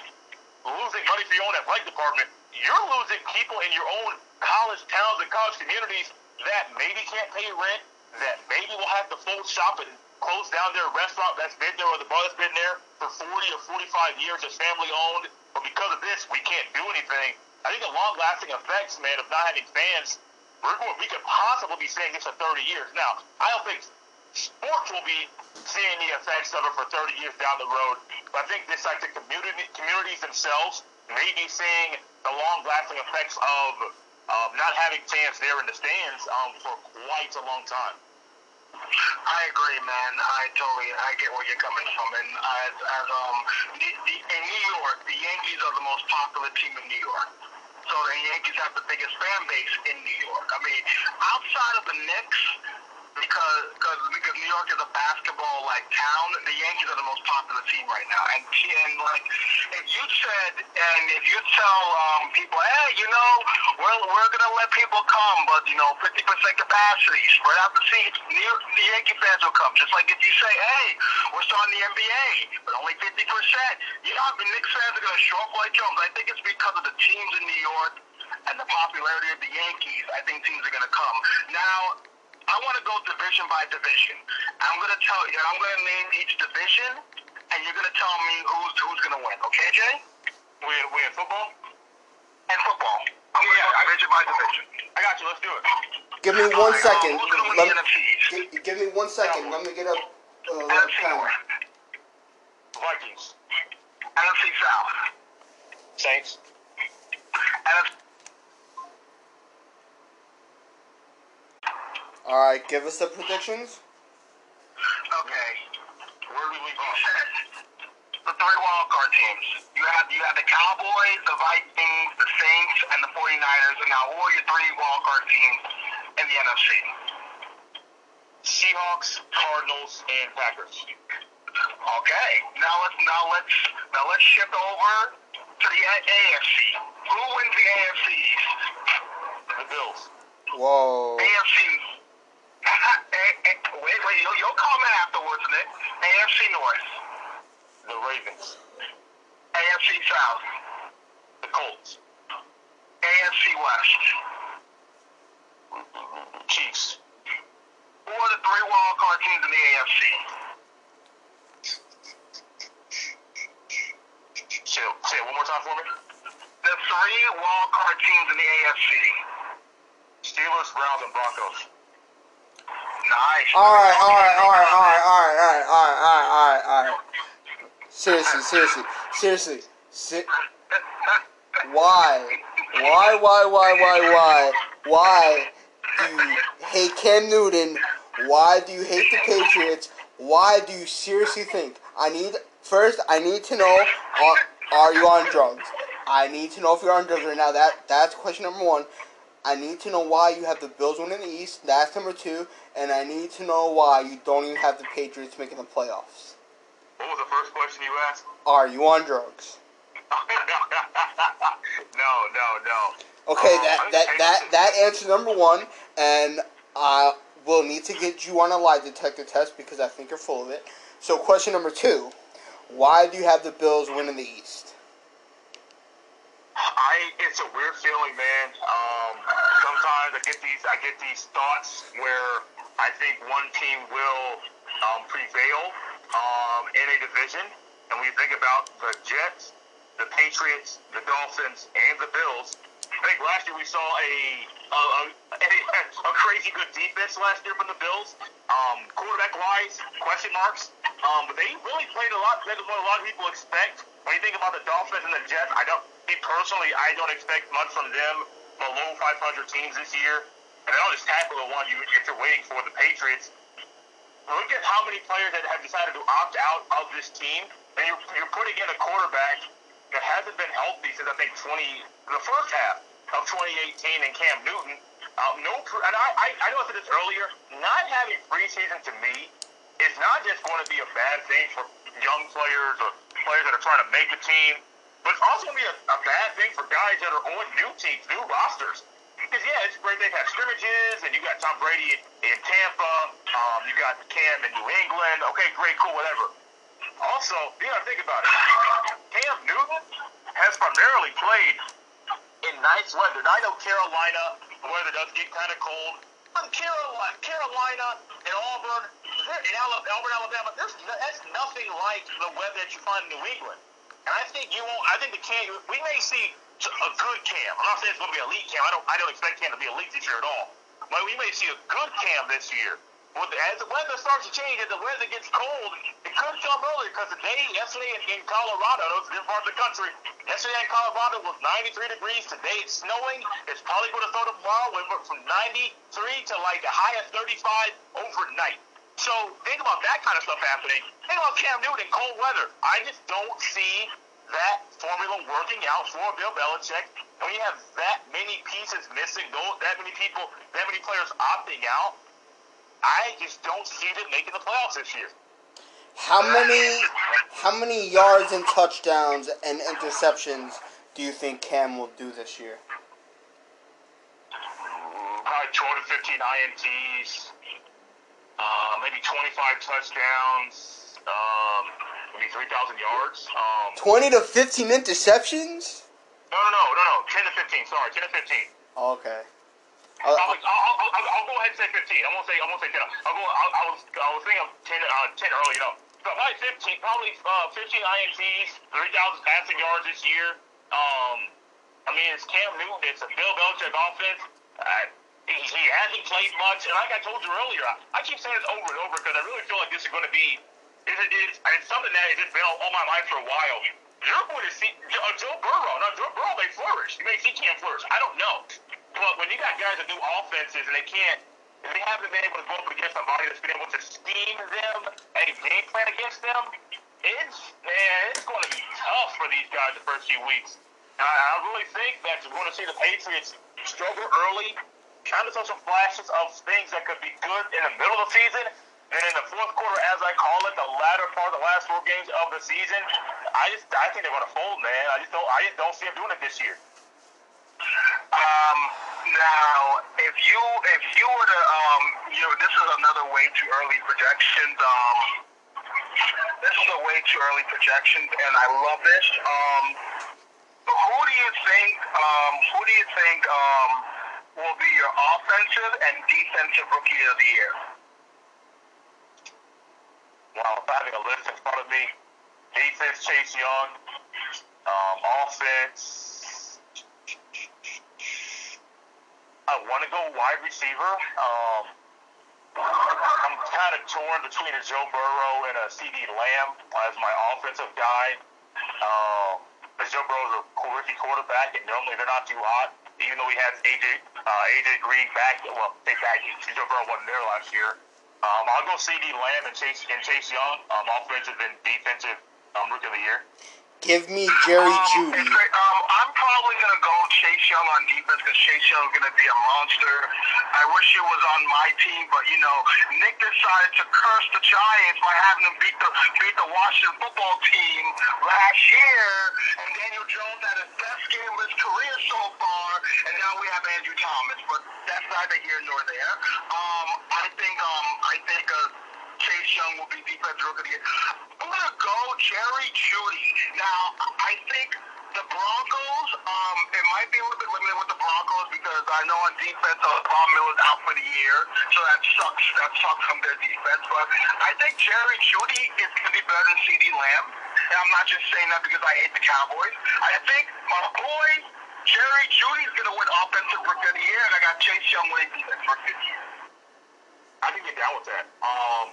losing money for your own athletic department. You're losing people in your own college towns and college communities that maybe can't pay rent, that maybe will have to fold shop and close down their restaurant that's been there or the bar that's been there for 40 or 45 years, that's family owned. But because of this, we can't do anything. I think the long lasting effects, man, of not having fans, we're going, we could possibly be saying this for 30 years. Now, I don't think sports will be seeing the effects of it for 30 years down the road. But I think this, like the community, communities themselves, may be seeing the long-lasting effects of not having fans there in the stands um, for quite a long time. I agree, man. I totally, I get where you're coming from. And as, as um, the, the, in New York, the Yankees are the most popular team in New York. So the Yankees have the biggest fan base in New York. I mean, outside of the Knicks, because because because New York is a basketball like town, the Yankees are the most popular team right now. And and like if you said and if you tell um, people, hey, you know, we're we're gonna let people come, but you know, fifty percent capacity, spread out the seats. New York, the Yankee fans will come. Just like if you say, hey, we're starting the NBA, but only fifty percent. You know, I mean, Knicks fans are gonna show up like Jones. I think it's because of the teams in New York and the popularity of the Yankees. I think teams are gonna come now. I want to go division by division. I'm going to tell you, I'm going to name each division, and you're going to tell me who's who's going to win. Okay, Jay? We we in football? And football. I'm going to Yeah, go I- division by division. I got you. Let's do it. Give me one Alright, second. who's going to Let win the NFCs? gi- give me one second. Let me get up. Uh, NFC pen. North. Vikings, NFC South. Saints, NFC All right, give us the predictions. Okay. where do we leave You off? said the three wild card teams. You have you have the Cowboys, the Vikings, the Saints, and the 49ers. And now, who are your three wild card teams in the NFC? Seahawks, Cardinals, and Packers. Okay. Now let's now let's now let's shift over to the AFC. Who wins the AFC The Bills. Whoa. AFC. Wait, wait. You'll, you'll comment afterwards, Nick. AFC North. The Ravens. AFC South. The Colts. AFC West. Mm-hmm. Chiefs. Who are the three wild card teams in the AFC? Say, say it one more time for me. The three wild card teams in the AFC. Steelers, Browns, and Broncos. Nice. All right, all right, all right, all right, all right, all right, all right, all right, all right. Seriously, seriously, seriously. Si- why? Why, why, why, why, why? Why do you hate Cam Newton? Why do you hate the Patriots? Why do you seriously think? I need, first, I need to know, are, are you on drugs? I need to know if you're on drugs right now. That That's question number one. I need to know why you have the Bills winning the East. That's number two. And I need to know why you don't even have the Patriots making the playoffs. What was the first question you asked? Are you on drugs? no, no, no. Okay, Um, that that that that answer number one, and I will need to get you on a lie detector test because I think you're full of it. So, question number two: Why do you have the Bills winning the East? I it's a weird feeling, man. Um, sometimes I get these I get these thoughts where I think one team will um, prevail um, in a division, and we think about the Jets, the Patriots, the Dolphins, and the Bills. I think last year we saw a a, a, a, crazy good defense last year from the Bills. Um, quarterback wise, question marks. Um, but they really played a lot better than what a lot of people expect. When you think about the Dolphins and the Jets, I don't. Me personally, I don't expect much from them below 500 teams this year. And I'll just tackle the one you if you're waiting for the Patriots. Look at how many players that have decided to opt out of this team, and you're, you're putting in a quarterback that hasn't been healthy since I think 20 the first half of 2018 in Cam Newton. Um, no, and I, I I know I said this earlier. Not having preseason to me is not just going to be a bad thing for young players or players that are trying to make a team, but it's also going to be a, a bad thing for guys that are on new teams, new rosters. Because yeah, it's great they have scrimmages, and you got Tom Brady in, Tampa, um, you got Cam in New England. Okay, great, cool, whatever. Also, you got to think about it. Cam Newton has primarily played in nice weather. I know Carolina, the weather does get kind of cold. But Carolina, Carolina and Auburn, in Alabama, Alabama, there's no, that's nothing like the weather that you find in New England. And I think you won't. I think the Cam, we may see a good Cam. I'm not saying it's going to be elite Cam. I don't. I don't expect Cam to be elite this year at all. But we may see a good Cam this year. As the weather starts to change, as the weather gets cold, it could come earlier because today, yesterday in, in Colorado, those different parts of the country, yesterday in Colorado was 93 degrees. Today it's snowing. It's probably going to throw tomorrow. We went from 93 to like a high of 35 overnight. So think about that kind of stuff happening. Think about Cam Newton in cold weather. I just don't see that formula working out for Bill Belichick. And when you have that many pieces missing, that many people, that many players opting out, I just don't see them making the playoffs this year. How many how many yards and touchdowns and interceptions do you think Cam will do this year? Probably 12 to 15 INTs, uh, maybe 25 touchdowns, um, maybe 3,000 yards. Um, 20 to 15 interceptions? no, no, no, no, no, 10 to 15. Sorry, 10 to 15. Okay. I'll, Uh, I'll, I'll, I'll, I'll go ahead and say 15. I won't say I won't say 10. I'll go. I was I was thinking of 10 uh, 10 early. No, so probably 15. Probably uh, 15 INTs, 3,000 passing yards this year. Um, I mean it's Cam Newton. It's a Bill Belichick offense. Uh, he, hasn't played much, and like I told you earlier, I, I keep saying this over and over because I really feel like this is going to be. It's, it's, it's something that has just been on, my mind for a while. You're going to see Joe, Joe Burrow. Now Joe Burrow may flourish. You may see Cam flourish. I don't know. But when you got guys that do offenses and they can't, if they haven't been able to go up against somebody that's been able to scheme them and game plan against them, it's man, it's going to be tough for these guys the first few weeks. I really think that you're going to see the Patriots struggle early, kind of show some flashes of things that could be good in the middle of the season. And in the fourth quarter, as I call it, the latter part, the last four games of the season, I just I think they're going to fold, man. I just don't I just don't see them doing it this year. Um, now, if you if you were to um, you know, this is another way too early projections. Um, this is a way too early projections, and I love this. Um, who do you think? Um, who do you think um, will be your offensive and defensive rookie of the year? Wow, having a list in front of me. Defense, Chase Young. Um, offense. I want to go wide receiver. Um, I'm kind of torn between a Joe Burrow and a CeeDee Lamb as my offensive guy. Um, Joe Burrow's a rookie quarterback, and normally they're not too hot. Even though he has AJ uh, AJ Green back, well, they back. Burrow wasn't there last year. Um, I'll go CeeDee Lamb and Chase and Chase Young, um, offensive and defensive um, rookie of the year. Give me Jerry Um, Jeudy. Um, I'm probably gonna go Chase Young on defense because Chase Young's gonna be a monster. I wish he was on my team, but you know, Nick decided to curse the Giants by having them beat the beat the Washington football team last year, and Daniel Jones had his best game of his career so far, and now we have Andrew Thomas. But that's neither here nor there. Um, I think um, I think uh, Chase Young will be defensive rookie of the year. I'm gonna go Jerry Jeudy. Now, I think the Broncos, um, it might be a little bit limited with the Broncos because I know on defense, uh, Von Miller's out for the year, so that sucks. That sucks from their defense. But I think Jerry Jeudy is gonna be better than CeeDee Lamb. And I'm not just saying that because I hate the Cowboys. I think my boy Jerry Jeudy's gonna win Offensive Rookie of the Year, and I got Chase Young winning Defensive Rookie of the Year. I can get down with that. Um,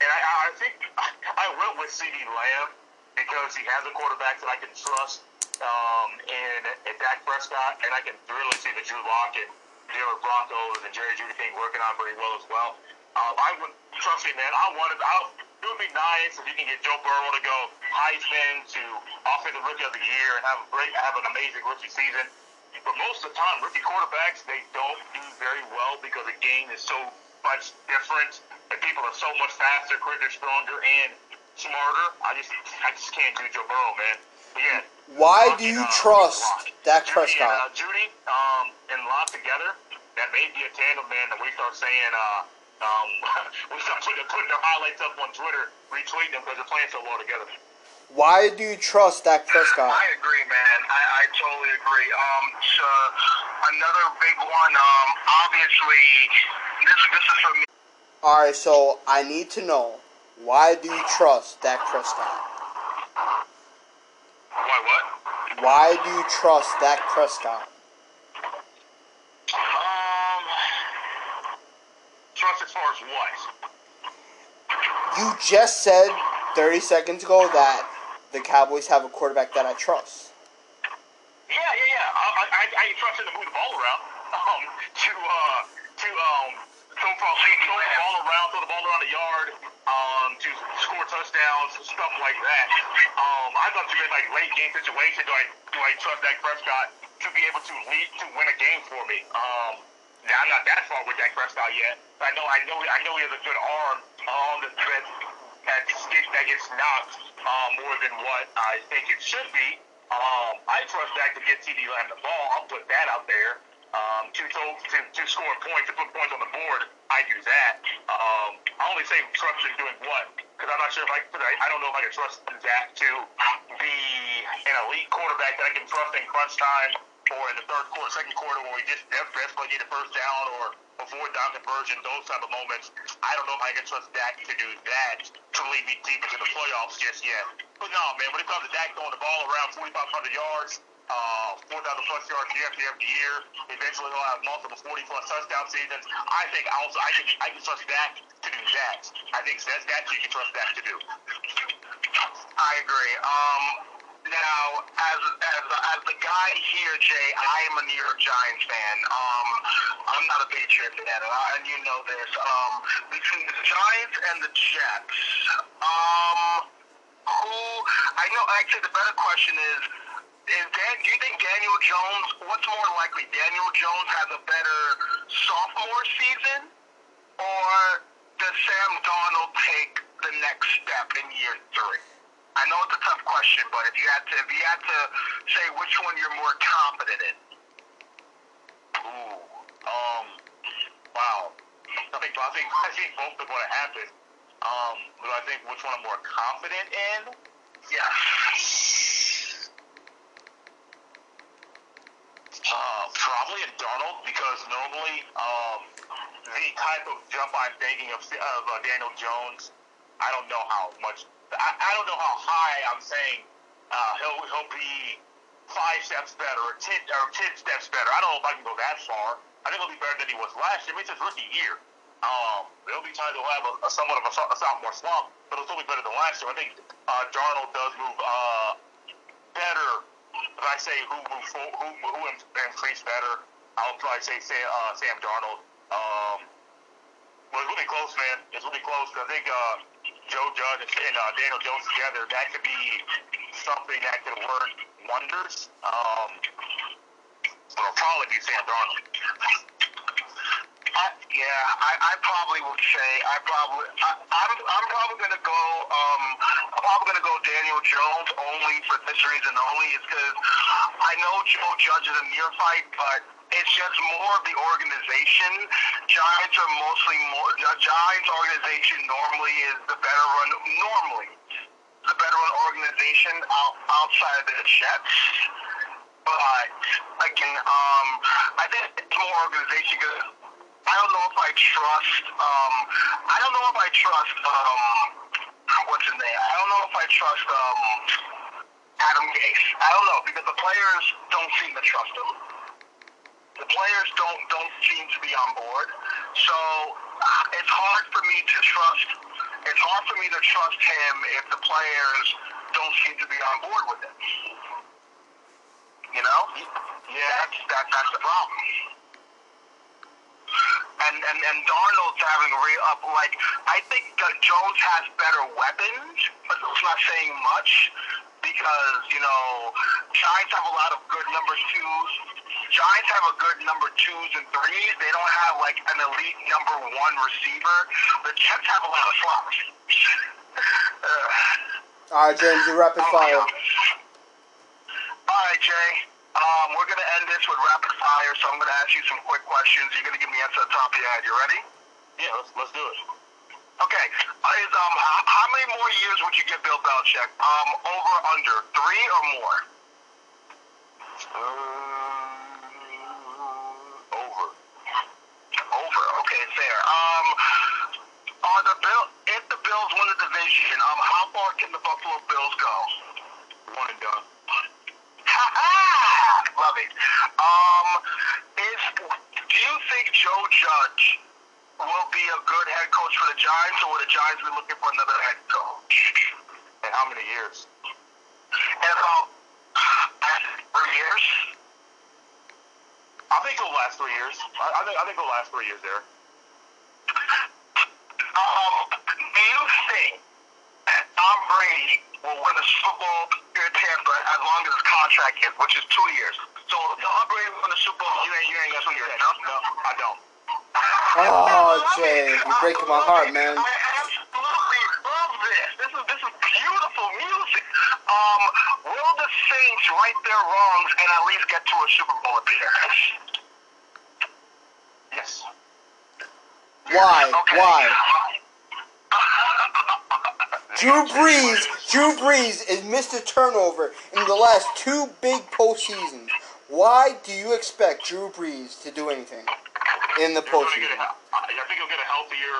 and I, I think I went with CeeDee Lamb because he has a quarterback that I can trust um, in, in Dak Prescott, and I can really see the Drew Lock and Denver Broncos and Jerry Jeudy thing working out pretty well as well. Um, I would trust me, man. I wanted. I, it would be nice if you can get Joe Burrow to go Heisman to Offensive Rookie of the Year and have a great, have an amazing rookie season. But most of the time, rookie quarterbacks they don't do very well because the game is so much different and people are so much faster, quicker, stronger, and smarter. I just, I just can't do Joe Burrow, man. But yeah. Why Lock do and, you uh, trust Lock. Dak Jeudy Prescott? And, uh, Jeudy um, and Lock together, that may be a tandem, man. That we start saying, uh, um, we start putting, putting their highlights up on Twitter, retweeting them because they're playing so well together. Why do you trust Dak Prescott? I agree, man. I, I totally agree. Um, so another big one. Um, obviously, this this is for me. All right, so I need to know why do you trust Dak Prescott? Why what? Why do you trust Dak Prescott? Um, trust as far as what? You just said 30 seconds ago that the Cowboys have a quarterback that I trust. Yeah, yeah, yeah. I, I, I, I trust him to move the ball around. Um, to uh, to um, throw, the ball around, throw the ball around the yard, um, to score touchdowns, stuff like that. Um, I thought to be like late game situation. Do I do I trust Dak Prescott to be able to lead to win a game for me? Um, now I'm not that far with Dak Prescott yet. I know I know I know he has a good arm um, that that that gets, that gets knocked uh, more than what I think it should be. Um, I trust Dak to get CeeDee Lamb the ball. I'll put that out there. Um, to, to, to, to score points, to put points on the board, I do that. Um, I only say trust in doing what, because I'm not sure if I, I, I don't know if I can trust Dak to be an elite quarterback that I can trust in crunch time or in the third quarter, second quarter when we just desperately need a first down or a fourth down conversion, those type of moments. I don't know if I can trust Dak to do that to lead me deep into the playoffs just yet. But no, man, when it comes to Dak throwing the ball around 4,500 yards, uh, 4,000 plus yards year after every year. Eventually, he'll have multiple 40 plus touchdown seasons. I think also I can I can trust Dak to do that. I think that's that you can trust Dak to do. I agree. Um, now, as as as the guy here, Jay, I am a New York Giants fan. Um, I'm not a Patriot fan, and, I, and you know this. Um, between the Giants and the Jets, um, who I know. Actually, the better question is. Is Dan, do you think Daniel Jones, what's more likely, Daniel Jones has a better sophomore season, or does Sam Darnold take the next step in year three? I know it's a tough question, but if you had to, if you had to say which one you're more confident in, Ooh, um, wow. I think I think I think both are going to happen. Um, but I think which one I'm more confident in. yeah, Uh, probably a Darnold because normally um, the type of jump I'm thinking of, of uh, Daniel Jones, I don't know how much. I, I don't know how high I'm saying uh, he'll he'll be five steps better or ten or ten steps better. I don't know if I can go that far. I think he'll be better than he was last year. I mean, it's his rookie year. Um, there'll be times he'll have a, a somewhat of a, a sophomore slump, but he'll still be better than last year. I think uh, Darnold does move uh, better. If I say who for, who who increased better, I'll probably say Sam, uh, Sam Darnold. Um, well, it's really close, man. It's really close. I think uh, Joe Judge and uh, Daniel Jones together, that could be something that could work wonders. Um, but it'll probably be Sam Darnold. I, yeah, I, I probably would say I probably I, I'm I'm probably gonna go um I'm probably gonna go Daniel Jones only for this reason only is because I know Joe Judge is a fight, but it's just more of the organization. Giants are mostly more Giants organization normally is the better run normally the better run organization out, outside of the Jets. But again, um, I think it's more organization because I don't know if I trust. Um, I don't know if I trust. Um, what's his name? I don't know if I trust. Um, Adam Gase. I don't know because the players don't seem to trust him. The players don't don't seem to be on board. So uh, it's hard for me to trust. It's hard for me to trust him if the players don't seem to be on board with it. You know? Yeah, That's that, that's the problem. And and and Darnold's having a real up like I think Jones has better weapons, but it's not saying much because you know Giants have a lot of good number twos. Giants have a good number twos and threes. They don't have like an elite number one receiver. The Jets have a lot of uh, All right, James, you're rapid fire. All right, Jay. Um, we're gonna end this with rapid fire, so I'm gonna ask you some quick questions. You're gonna give me answer at the top of your head. You ready? yeah. Let's let's do it. Okay. Uh, is, um, how, how many more years would you give Bill Belichick? Um, over, under, three or more? Uh, over. Over. Okay, fair. Um, are the Bill if the Bills win the division, um, how far can the Buffalo Bills go? One and done. Love it. Um, is do you think Joe Judge will be a good head coach for the Giants, or will the Giants be looking for another head coach? And how many years? In about three years. I think it'll last three years. I, I think I think it'll last three years there. Um, do you think Tom Brady will win a Super Bowl here in Tampa as long as his contract is, which is two years? So if Tom Brady win the Super Bowl, you ain't you ain't got two years. No, No, I don't. Oh, Jay, you're breaking my heart, man. I absolutely love this. This is this is beautiful music. Um, will the Saints right their wrongs and at least get to a Super Bowl appearance? Yes. Why? Okay. Why? Drew Brees, Drew Brees is Mr. Turnover in the last two big postseasons. Why do you expect Drew Brees to do anything in the postseason? I think he'll get a healthier.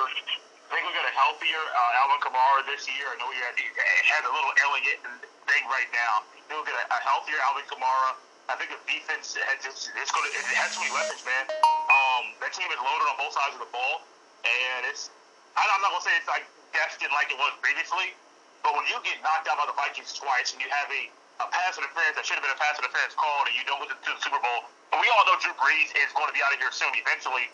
I think he'll get a healthier uh, Alvin Kamara this year. I know he, had, he has a little elegant thing right now. He'll get a, a healthier Alvin Kamara. I think the defense has just it's going to it has so many weapons, man. Um, that team is loaded on both sides of the ball, and it's I- I'm not gonna say it's like destined like it was previously, but when you get knocked out by the Vikings twice and you have a, a pass interference that should have been a pass interference called and you don't get to the Super Bowl, and we all know Drew Brees is going to be out of here soon eventually.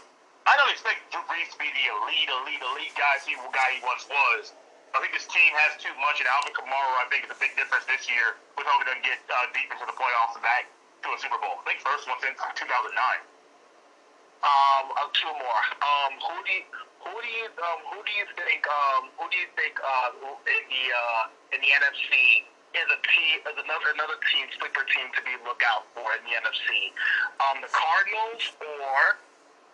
I don't expect Drew Brees to be the elite, elite, elite guy he guy he once was. I think this team has too much, and Alvin Kamara, I think, is a big difference this year with hoping to get uh, deep into the playoffs and back to a Super Bowl. I think first one since 2009. Um, uh, two more. Um, who do you, who do you um, who do you think um, who do you think uh, in the uh, in the NFC is a team is another another team sleeper team to be look out for in the NFC? Um, the Cardinals or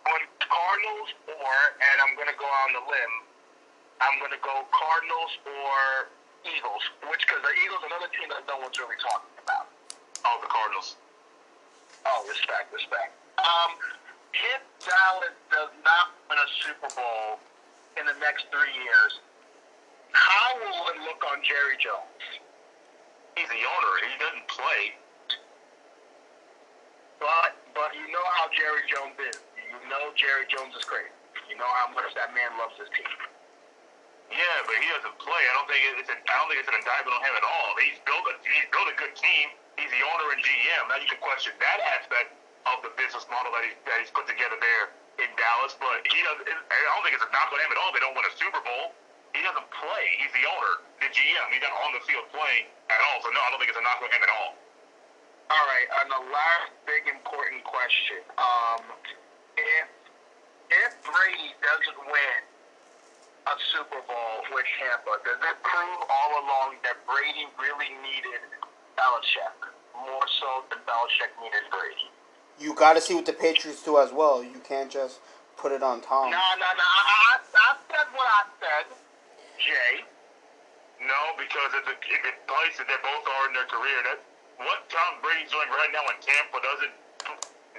the Cardinals or and I'm gonna go on the limb. I'm gonna go Cardinals or Eagles, which because the Eagles are another team that no one's really talking about. Oh, the Cardinals. Oh, respect, respect. Um, if Dallas does not win a Super Bowl in the next three years, how will it look on Jerry Jones? He's the owner. He doesn't play. But but you know how Jerry Jones is. You know Jerry Jones is crazy. You know how much that man loves his team. Yeah, but he doesn't play. I don't think it's. An, I don't think it's an indictment on him at all. He's built. A, he's built a good team. He's the owner and GM. Now you can question that aspect of the business model that, he, that he's put together there in Dallas. But he doesn't. I don't think it's a knock on him at all. They don't win a Super Bowl. He doesn't play. He's the owner, the GM. He's not on the field playing at all. So no, I don't think it's a knock on him at all. All right, and the last big important question: um, if if Brady doesn't win a Super Bowl with Tampa, does it prove all along that Brady really needed Belichick more so than Belichick needed Brady? You got to see what the Patriots do as well. You can't just put it on Tom. No, no, no. I, I, I said what I said, Jay. No, because it's a, it's a place that they both are in their career. That what Tom Brady's doing right now in Tampa doesn't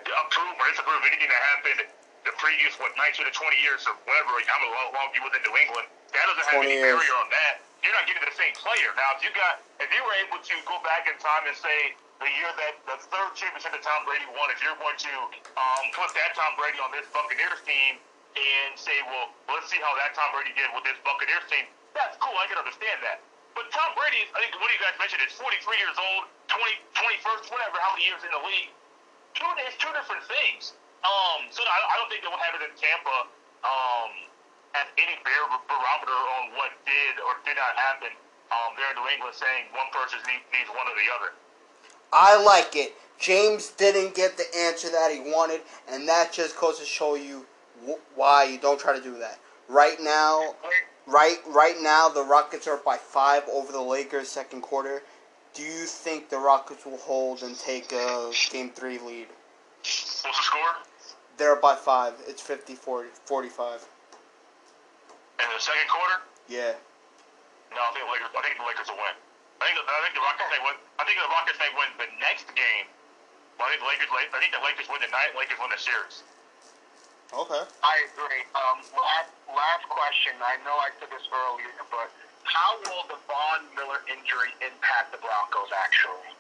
approve or disapprove anything that happened the previous what 19 to 20 years of whatever how long he was in New England. That doesn't have 20 any years. barrier on that. You're not getting the same player. Now, if you got if you were able to go back in time and say the year that the third championship that Tom Brady won, if you're going to um, put that Tom Brady on this Buccaneers team and say, well, let's see how that Tom Brady did with this Buccaneers team, that's cool. I can understand that. But Tom Brady, I think what you guys mentioned, is 43 years old, 20, 21st, whatever, how many years in the league. Two, it's two different things. Um, so I, I don't think that what happened in Tampa um, has any bar- barometer on what did or did not happen um, there in New England, saying one person needs one or the other. I like it. James didn't get the answer that he wanted, and that just goes to show you wh- why you don't try to do that. Right now, right right now, the Rockets are by five over the Lakers second quarter. Do you think the Rockets will hold and take a game three lead? What's the score? They're by five. It's 50 40, 45. In the second quarter? Yeah. No, I think the Lakers. I think the Lakers will win. I think. The, I think the Rockets may win. I think the Rockets may win the next game. But I think the Lakers. I think the Lakers win the night. Lakers win the series. Okay. I agree. Um, last, last question. I know I said this earlier, but how will the Von Miller injury impact the Broncos actually?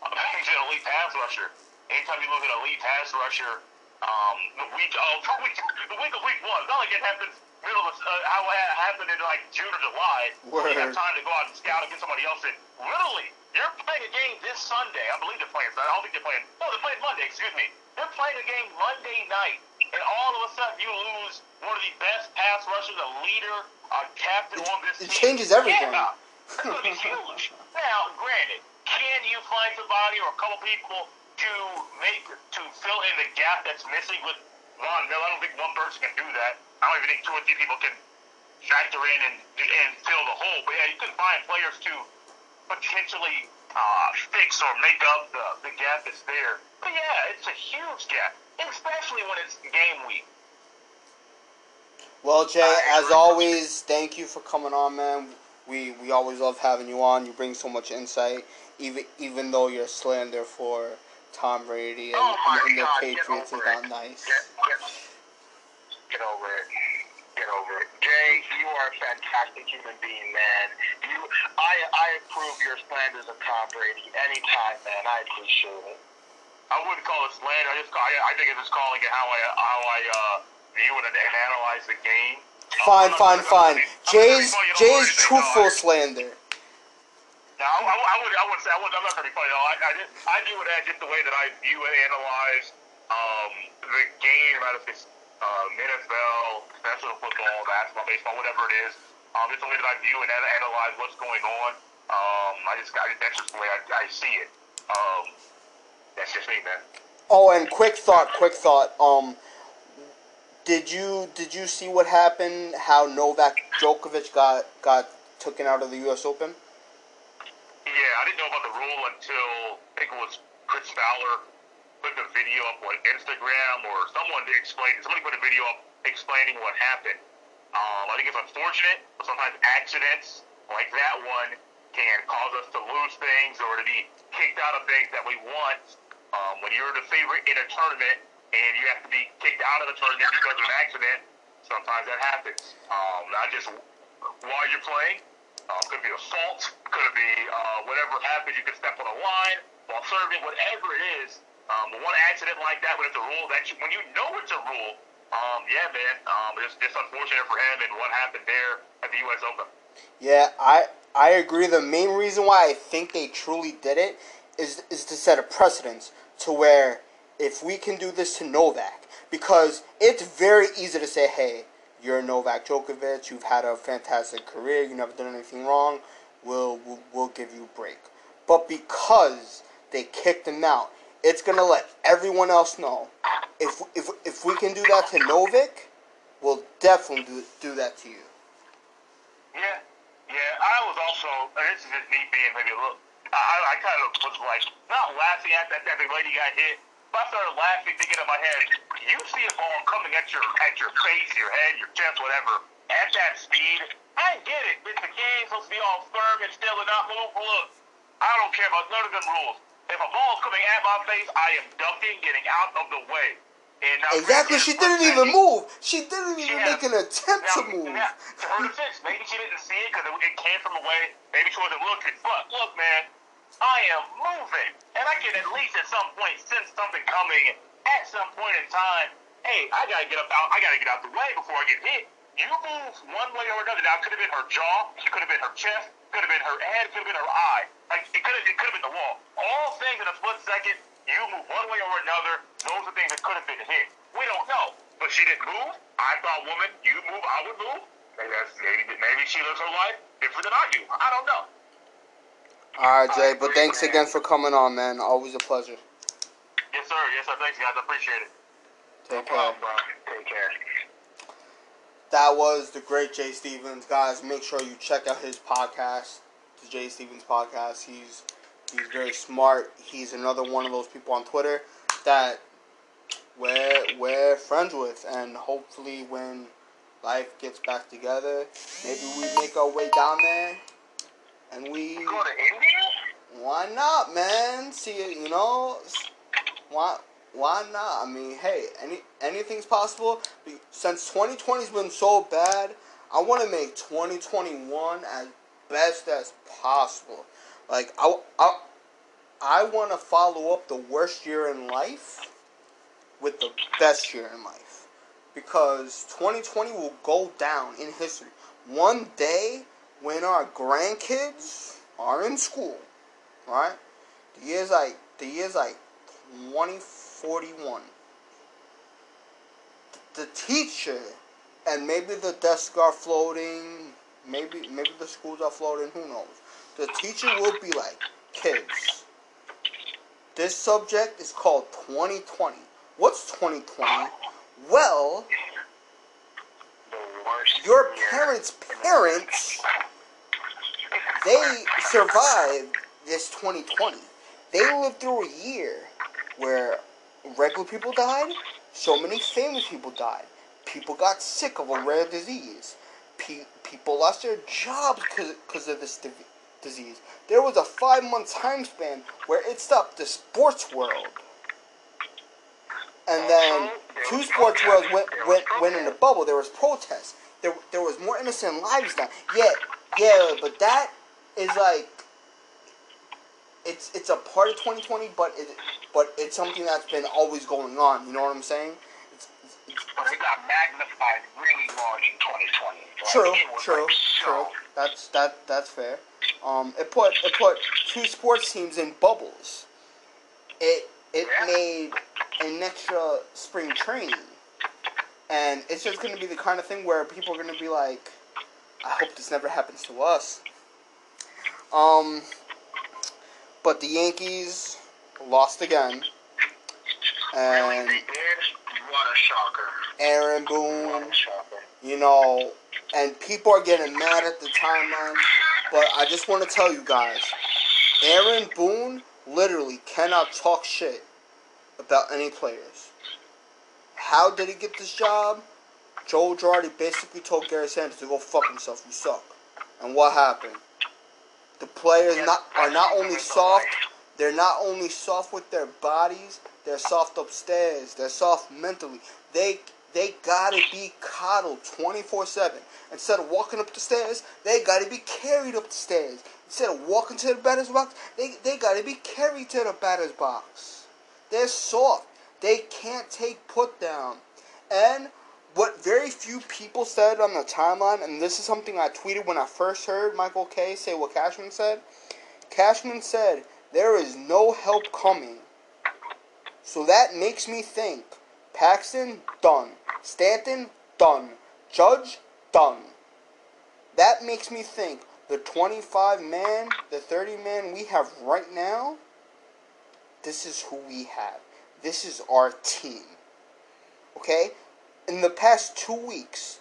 He's an elite pass rusher. Anytime you look at an elite pass rusher, um, the week of the week, the week of week one, not like it happens middle of uh, how it happened in like June or July. where You have time to go out and scout and get somebody else in. Literally, you're playing a game this Sunday. I believe they're playing. I don't think they're playing. No, they're playing Monday. Excuse me. They're playing a game Monday night, and all of a sudden you lose one of the best pass rushers, a leader, a captain on this It team. changes everything. Yeah, that's going to be huge. Now, granted, can you find somebody or a couple people to make to fill in the gap that's missing with Miller? I don't think one person can do that. I don't even think two or three people can factor in and and fill the hole. But yeah, you can find players to potentially uh, fix or make up the, the gap that's there. But yeah, it's a huge gap, especially when it's game week. Well, Jay, as always, thank you for coming on, man. We we always love having you on. You bring so much insight, even even though you're slander for Tom Brady and, Oh and the God, get Patriots is not nice. Get, get, get over it. Get over it. Jay, you are a fantastic human being, man. You, I, I approve your slanders of Tom Brady anytime, man. I appreciate it. I wouldn't call it slander. I just call, I, I think it's just calling it how I how I uh, view it and, and analyze the game. Fine, I'm fine, fine. Jay's gonna be funny, you know, Jay's truthful no, slander. No, I, I, would I would say I would, I'm not gonna be funny. I, I, just, I view it as just the way that I view and analyze um, the game, out if it's um, NFL, professional football, basketball, baseball, whatever it is. Um, it's the way that I view and ana- analyze what's going on. Um, I just I, that's just the way I, I see it. Um, that's just me, man. Oh, and quick thought, quick thought. Um, did you did you see what happened? How Novak Djokovic got got taken out of the U.S. Open? I didn't know about the rule until I think it was Chris Fowler put the video up on Instagram or someone explained. Somebody put a video up explaining what happened. Um, I think it's unfortunate. but Sometimes accidents like that one can cause us to lose things or to be kicked out of things that we want. Um, when you're the favorite in a tournament and you have to be kicked out of the tournament because of an accident, sometimes that happens. Um, not just while you're playing. Um, could be a fault. Could be uh, whatever happens. You could step on a line while serving. Whatever it is. Um, one accident like that, when it's a rule, that you, when you know it's a rule, um, yeah, man, um, it's just unfortunate for him and what happened there at the U.S. Open. Yeah, I I agree. The main reason why I think they truly did it is is to set a precedence to where if we can do this to Novak, because it's very easy to say, hey, you're Novak Djokovic. You've had a fantastic career. You've never done anything wrong. We'll we'll, we'll give you a break. But because they kicked him out, it's gonna let everyone else know. If if if we can do that to Novak, we'll definitely do, do that to you. Yeah, yeah. I was also. And this is just me being maybe a little. I, I kind of was like not laughing at that that the lady got hit, but I started laughing, thinking in my head, you see a ball coming at your at your face, your head, your chest, whatever, at that speed. I get it. It's a game supposed to be all firm and still and not move. Look, I don't care about none of them rules. If a ball's coming at my face, I am ducking, getting out of the way. And now, Exactly. She didn't even move. She didn't even Yeah. make an attempt now, to move. Now, to her defense, maybe she didn't see it because it, it came from away. Maybe she wasn't looking. But look, man, I am moving, and I can at least at some point sense something coming. At some point in time, hey, I gotta get up out. I gotta get out the way before I get hit. You move one way or another. Now, it could have been her jaw. It could have been her chest. Could have been her head. Could have been her eye. Like it could have. It could have been the wall. All things in a split second. You move one way or another. Those are things that could have been hit. We don't know. But she didn't move. I thought, woman, you move, I would move. Maybe maybe maybe she lives her life different than I do. I don't know. All right, Jay. But thanks again for coming on, man. Always a pleasure. Yes, sir. Yes, sir. Thanks, guys. I appreciate it. Take care. bro. Take care. That was the great Jay Stephens, guys. Make sure you check out his podcast, the Jay Stephens podcast. He's he's very smart. He's another one of those people on Twitter that we're we're friends with, and hopefully when life gets back together, maybe we make our way down there, and we Go to India? why not, man? See, you know, why why not? I mean, hey, any anything's possible. Since 2020's been so bad, I want to make 2021 as best as possible. Like I I, I want to follow up the worst year in life with the best year in life because 2020 will go down in history. One day when our grandkids are in school, right? The year's like the year's like 2041. The teacher and maybe the desks are floating, maybe maybe the schools are floating, who knows. The teacher will be like, "Kids, this subject is called 2020. What's 2020? Well, The worst. your parents' parents they survived this 2020. They lived through a year where regular people died, so many famous people died. People got sick of a rare disease. Pe- people lost their jobs because of this div- disease. There was a five month time span where it stopped the sports world. And then two sports worlds went, went, went in a bubble. There was protests. There, there was more innocent lives done. Yeah, yeah, but that is like it's it's a part of 2020, but it but it's something that's been always going on. You know what I'm saying? It's, it's, it's, But it got magnified really large in 2020. Like, true, true, like so- true. That's that that's fair. Um, it put it put two sports teams in bubbles. It it Yeah. made an extra spring training, and it's just gonna be the kind of thing where people are gonna be like, I hope this never happens to us. Um, but the Yankees lost again, and. Aaron Boone you know, and people are getting mad at the timeline. But I just want to tell you guys, Aaron Boone literally cannot talk shit about any players. How did he get this job? Joe Girardi basically told Gary Sanchez to go fuck himself. You suck. And what happened? The players not are not only soft, they're not only soft with their bodies, they're soft upstairs. They're soft mentally. They they gotta be coddled 24-7. Instead of walking up the stairs, they gotta be carried up the stairs. Instead of walking to the batter's box, they, they gotta be carried to the batter's box. They're soft. They can't take put down. And what very few people said on the timeline, and this is something I tweeted when I first heard Michael Kay say what Cashman said. Cashman said, There is no help coming. So that makes me think Paxton, done. Stanton, done. Judge done. That makes me think the 25 man, the 30 man we have right now, this is who we have. This is our team. Okay? In the past two weeks,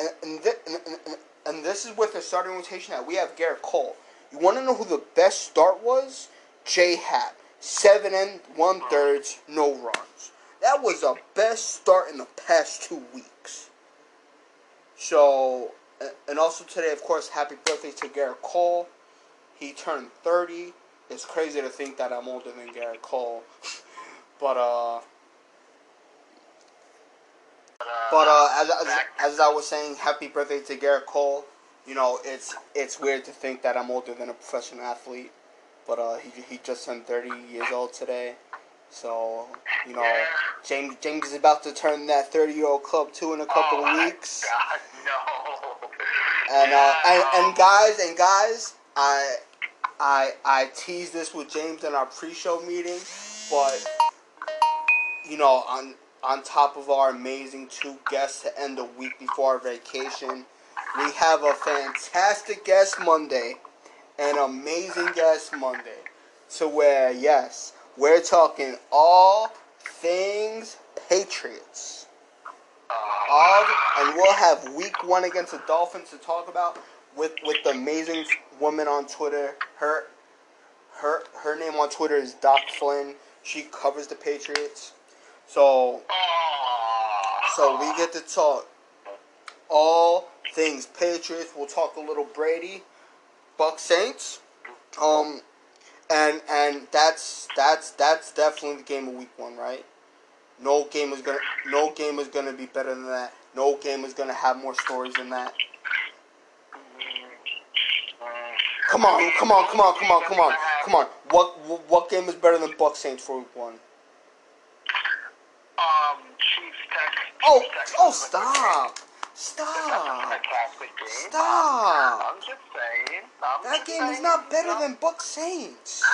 and, and, th- and, and, and this is with the starting rotation that we have Gerrit Cole. You want to know who the best start was? J Hat. Seven and one thirds, no runs. That was the best start in the past two weeks. So, and also today, of course, happy birthday to Gerrit Cole. He turned 30. It's crazy to think that I'm older than Gerrit Cole. but, uh, but uh, as, as, as I was saying, happy birthday to Gerrit Cole. You know, it's it's weird to think that I'm older than a professional athlete, but uh, he he just turned 30 years old today. So you know, Yeah. James James is about to turn that 30 year old club too in a couple oh of weeks. God, no. And uh, and, Yeah, and guys and guys, I I I teased this with James in our pre-show meeting, but you know, on on top of our amazing two guests to end the week before our vacation, we have a fantastic guest Monday, an amazing guest Monday, to where yes, we're talking all things Patriots. All and we'll have week one against the Dolphins to talk about with with the amazing woman on Twitter. Her her her name on Twitter is Doc Flynn. She covers the Patriots. So so we get to talk all things Patriots. We'll talk a little Brady, Buck Saints. Um and and that's that's that's definitely the game of week one, right? No game is gonna no game is gonna be better than that. No game is gonna have more stories than that. Come on, come on, come on, come on, come on, come on. What, what game is better than Buck Saints for week one? Um, Chiefs Tech. Oh Chiefs, oh stop. Stop. Stop. I'm just saying. I'm That just game is not better know. than Buck Saints.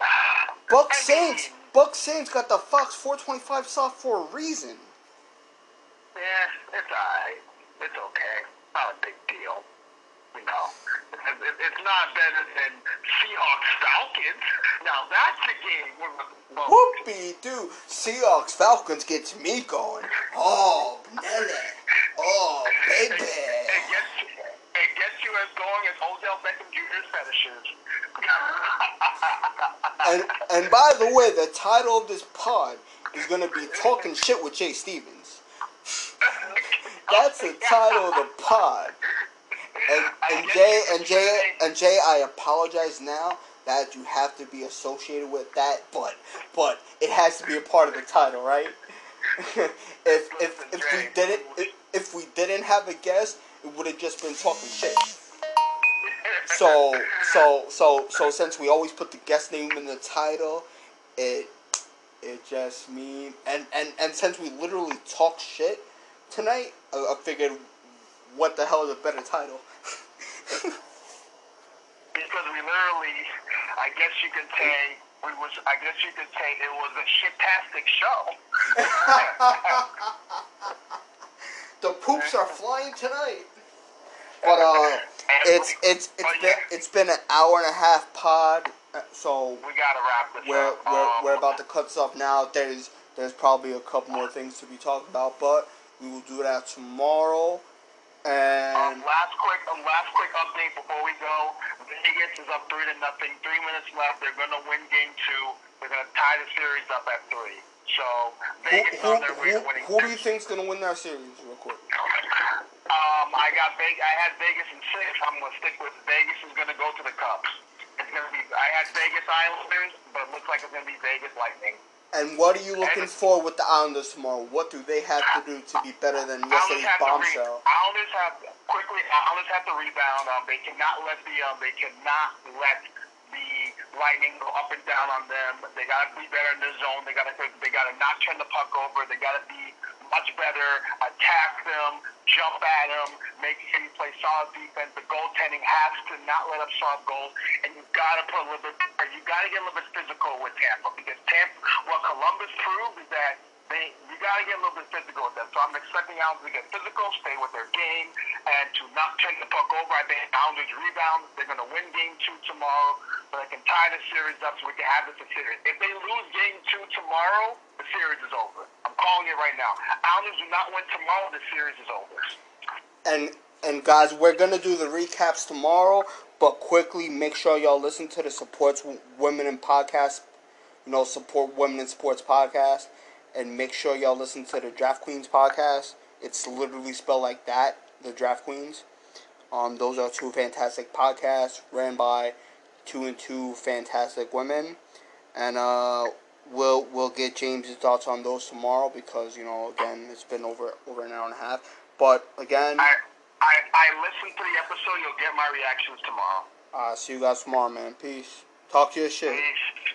Buck Saints Buck Saints got the Fox 425 soft for a reason. Yeah, it's alright. It's okay. Not a big deal. You know, it, it, it's not better than Seahawks Falcons. Now that's the game. Whoopie doo. Seahawks Falcons gets me going. Oh, Nelly. Oh, It, baby. it gets it gets you as going as Odell Beckham Jr.'s fetishes. And and by the way, the title of this pod is gonna be talking shit with Jay Stephens. That's the title of the pod. And, and Jay and Jay and Jay, I apologize now that you have to be associated with that, but but it has to be a part of the title, right? if if if we didn't if, if we didn't have a guest, it would have just been talking shit. So so so so since we always put the guest name in the title, it it just mean and and and since we literally talk shit tonight, I, I figured what the hell is a better title? Because we literally, I guess you could say, we was, I guess you could say it was a shitastic show. the poops are flying tonight. But uh, it's it's it's been it's been an hour and a half pod, uh, so we gotta wrap this we're up. we're, Um, we're about to cut this off now. There's there's probably a couple more things to be talked about, but we will do that tomorrow. Um, last quick, um, last quick update before we go. Vegas is up three to nothing. Three minutes left. They're going to win game two. They're going to tie the series up at three. So Vegas who, on their way who, to winning. who do you think's gonna win that series, real quick? Um, I got Vegas. I had Vegas in six. I'm going to stick with Vegas. Is going to go to the Cubs. It's going to be. I had Vegas Islanders, but it looks like it's going to be Vegas Lightning. And what are you looking for with the Islanders tomorrow? What do they have to do to be better than yesterday's to re- bombshell? Islanders have quickly. Islanders have to rebound. Um, they cannot let the. Um, they cannot let the Lightning go up and down on them. They got to be better in the zone. They got to. They got to not turn the puck over. They got to be much better. Attack them. Jump at them. Make sure you play solid defense. The goaltending has to not let up soft goals, and you got to put a little bit. You got to get a little bit physical with Tampa because Tampa. What Columbus proved is that they you gotta get a little bit physical with them. So I'm expecting Islanders to get physical, stay with their game, and to not turn the puck over. I think Islanders rebound. They're going to win game two tomorrow, so they can tie the series up so we can have this a series. If they lose game two tomorrow, the series is over. Calling it right now. Islanders do not win tomorrow, the series is over. And and guys, we're gonna do the recaps tomorrow. But quickly, make sure y'all listen to the supports women in podcast. You know, support women in sports podcast, and make sure y'all listen to the Draft Queens podcast. It's literally spelled like that, the Draft Queens. Um, those are two fantastic podcasts ran by two and two fantastic women, and uh, we'll we'll get James's thoughts on those tomorrow because you know again it's been over over an hour and a half. But again. I- I, I listened to the episode. You'll get my reactions tomorrow. Uh, see you guys tomorrow, man. Peace. Talk to your shit. Peace.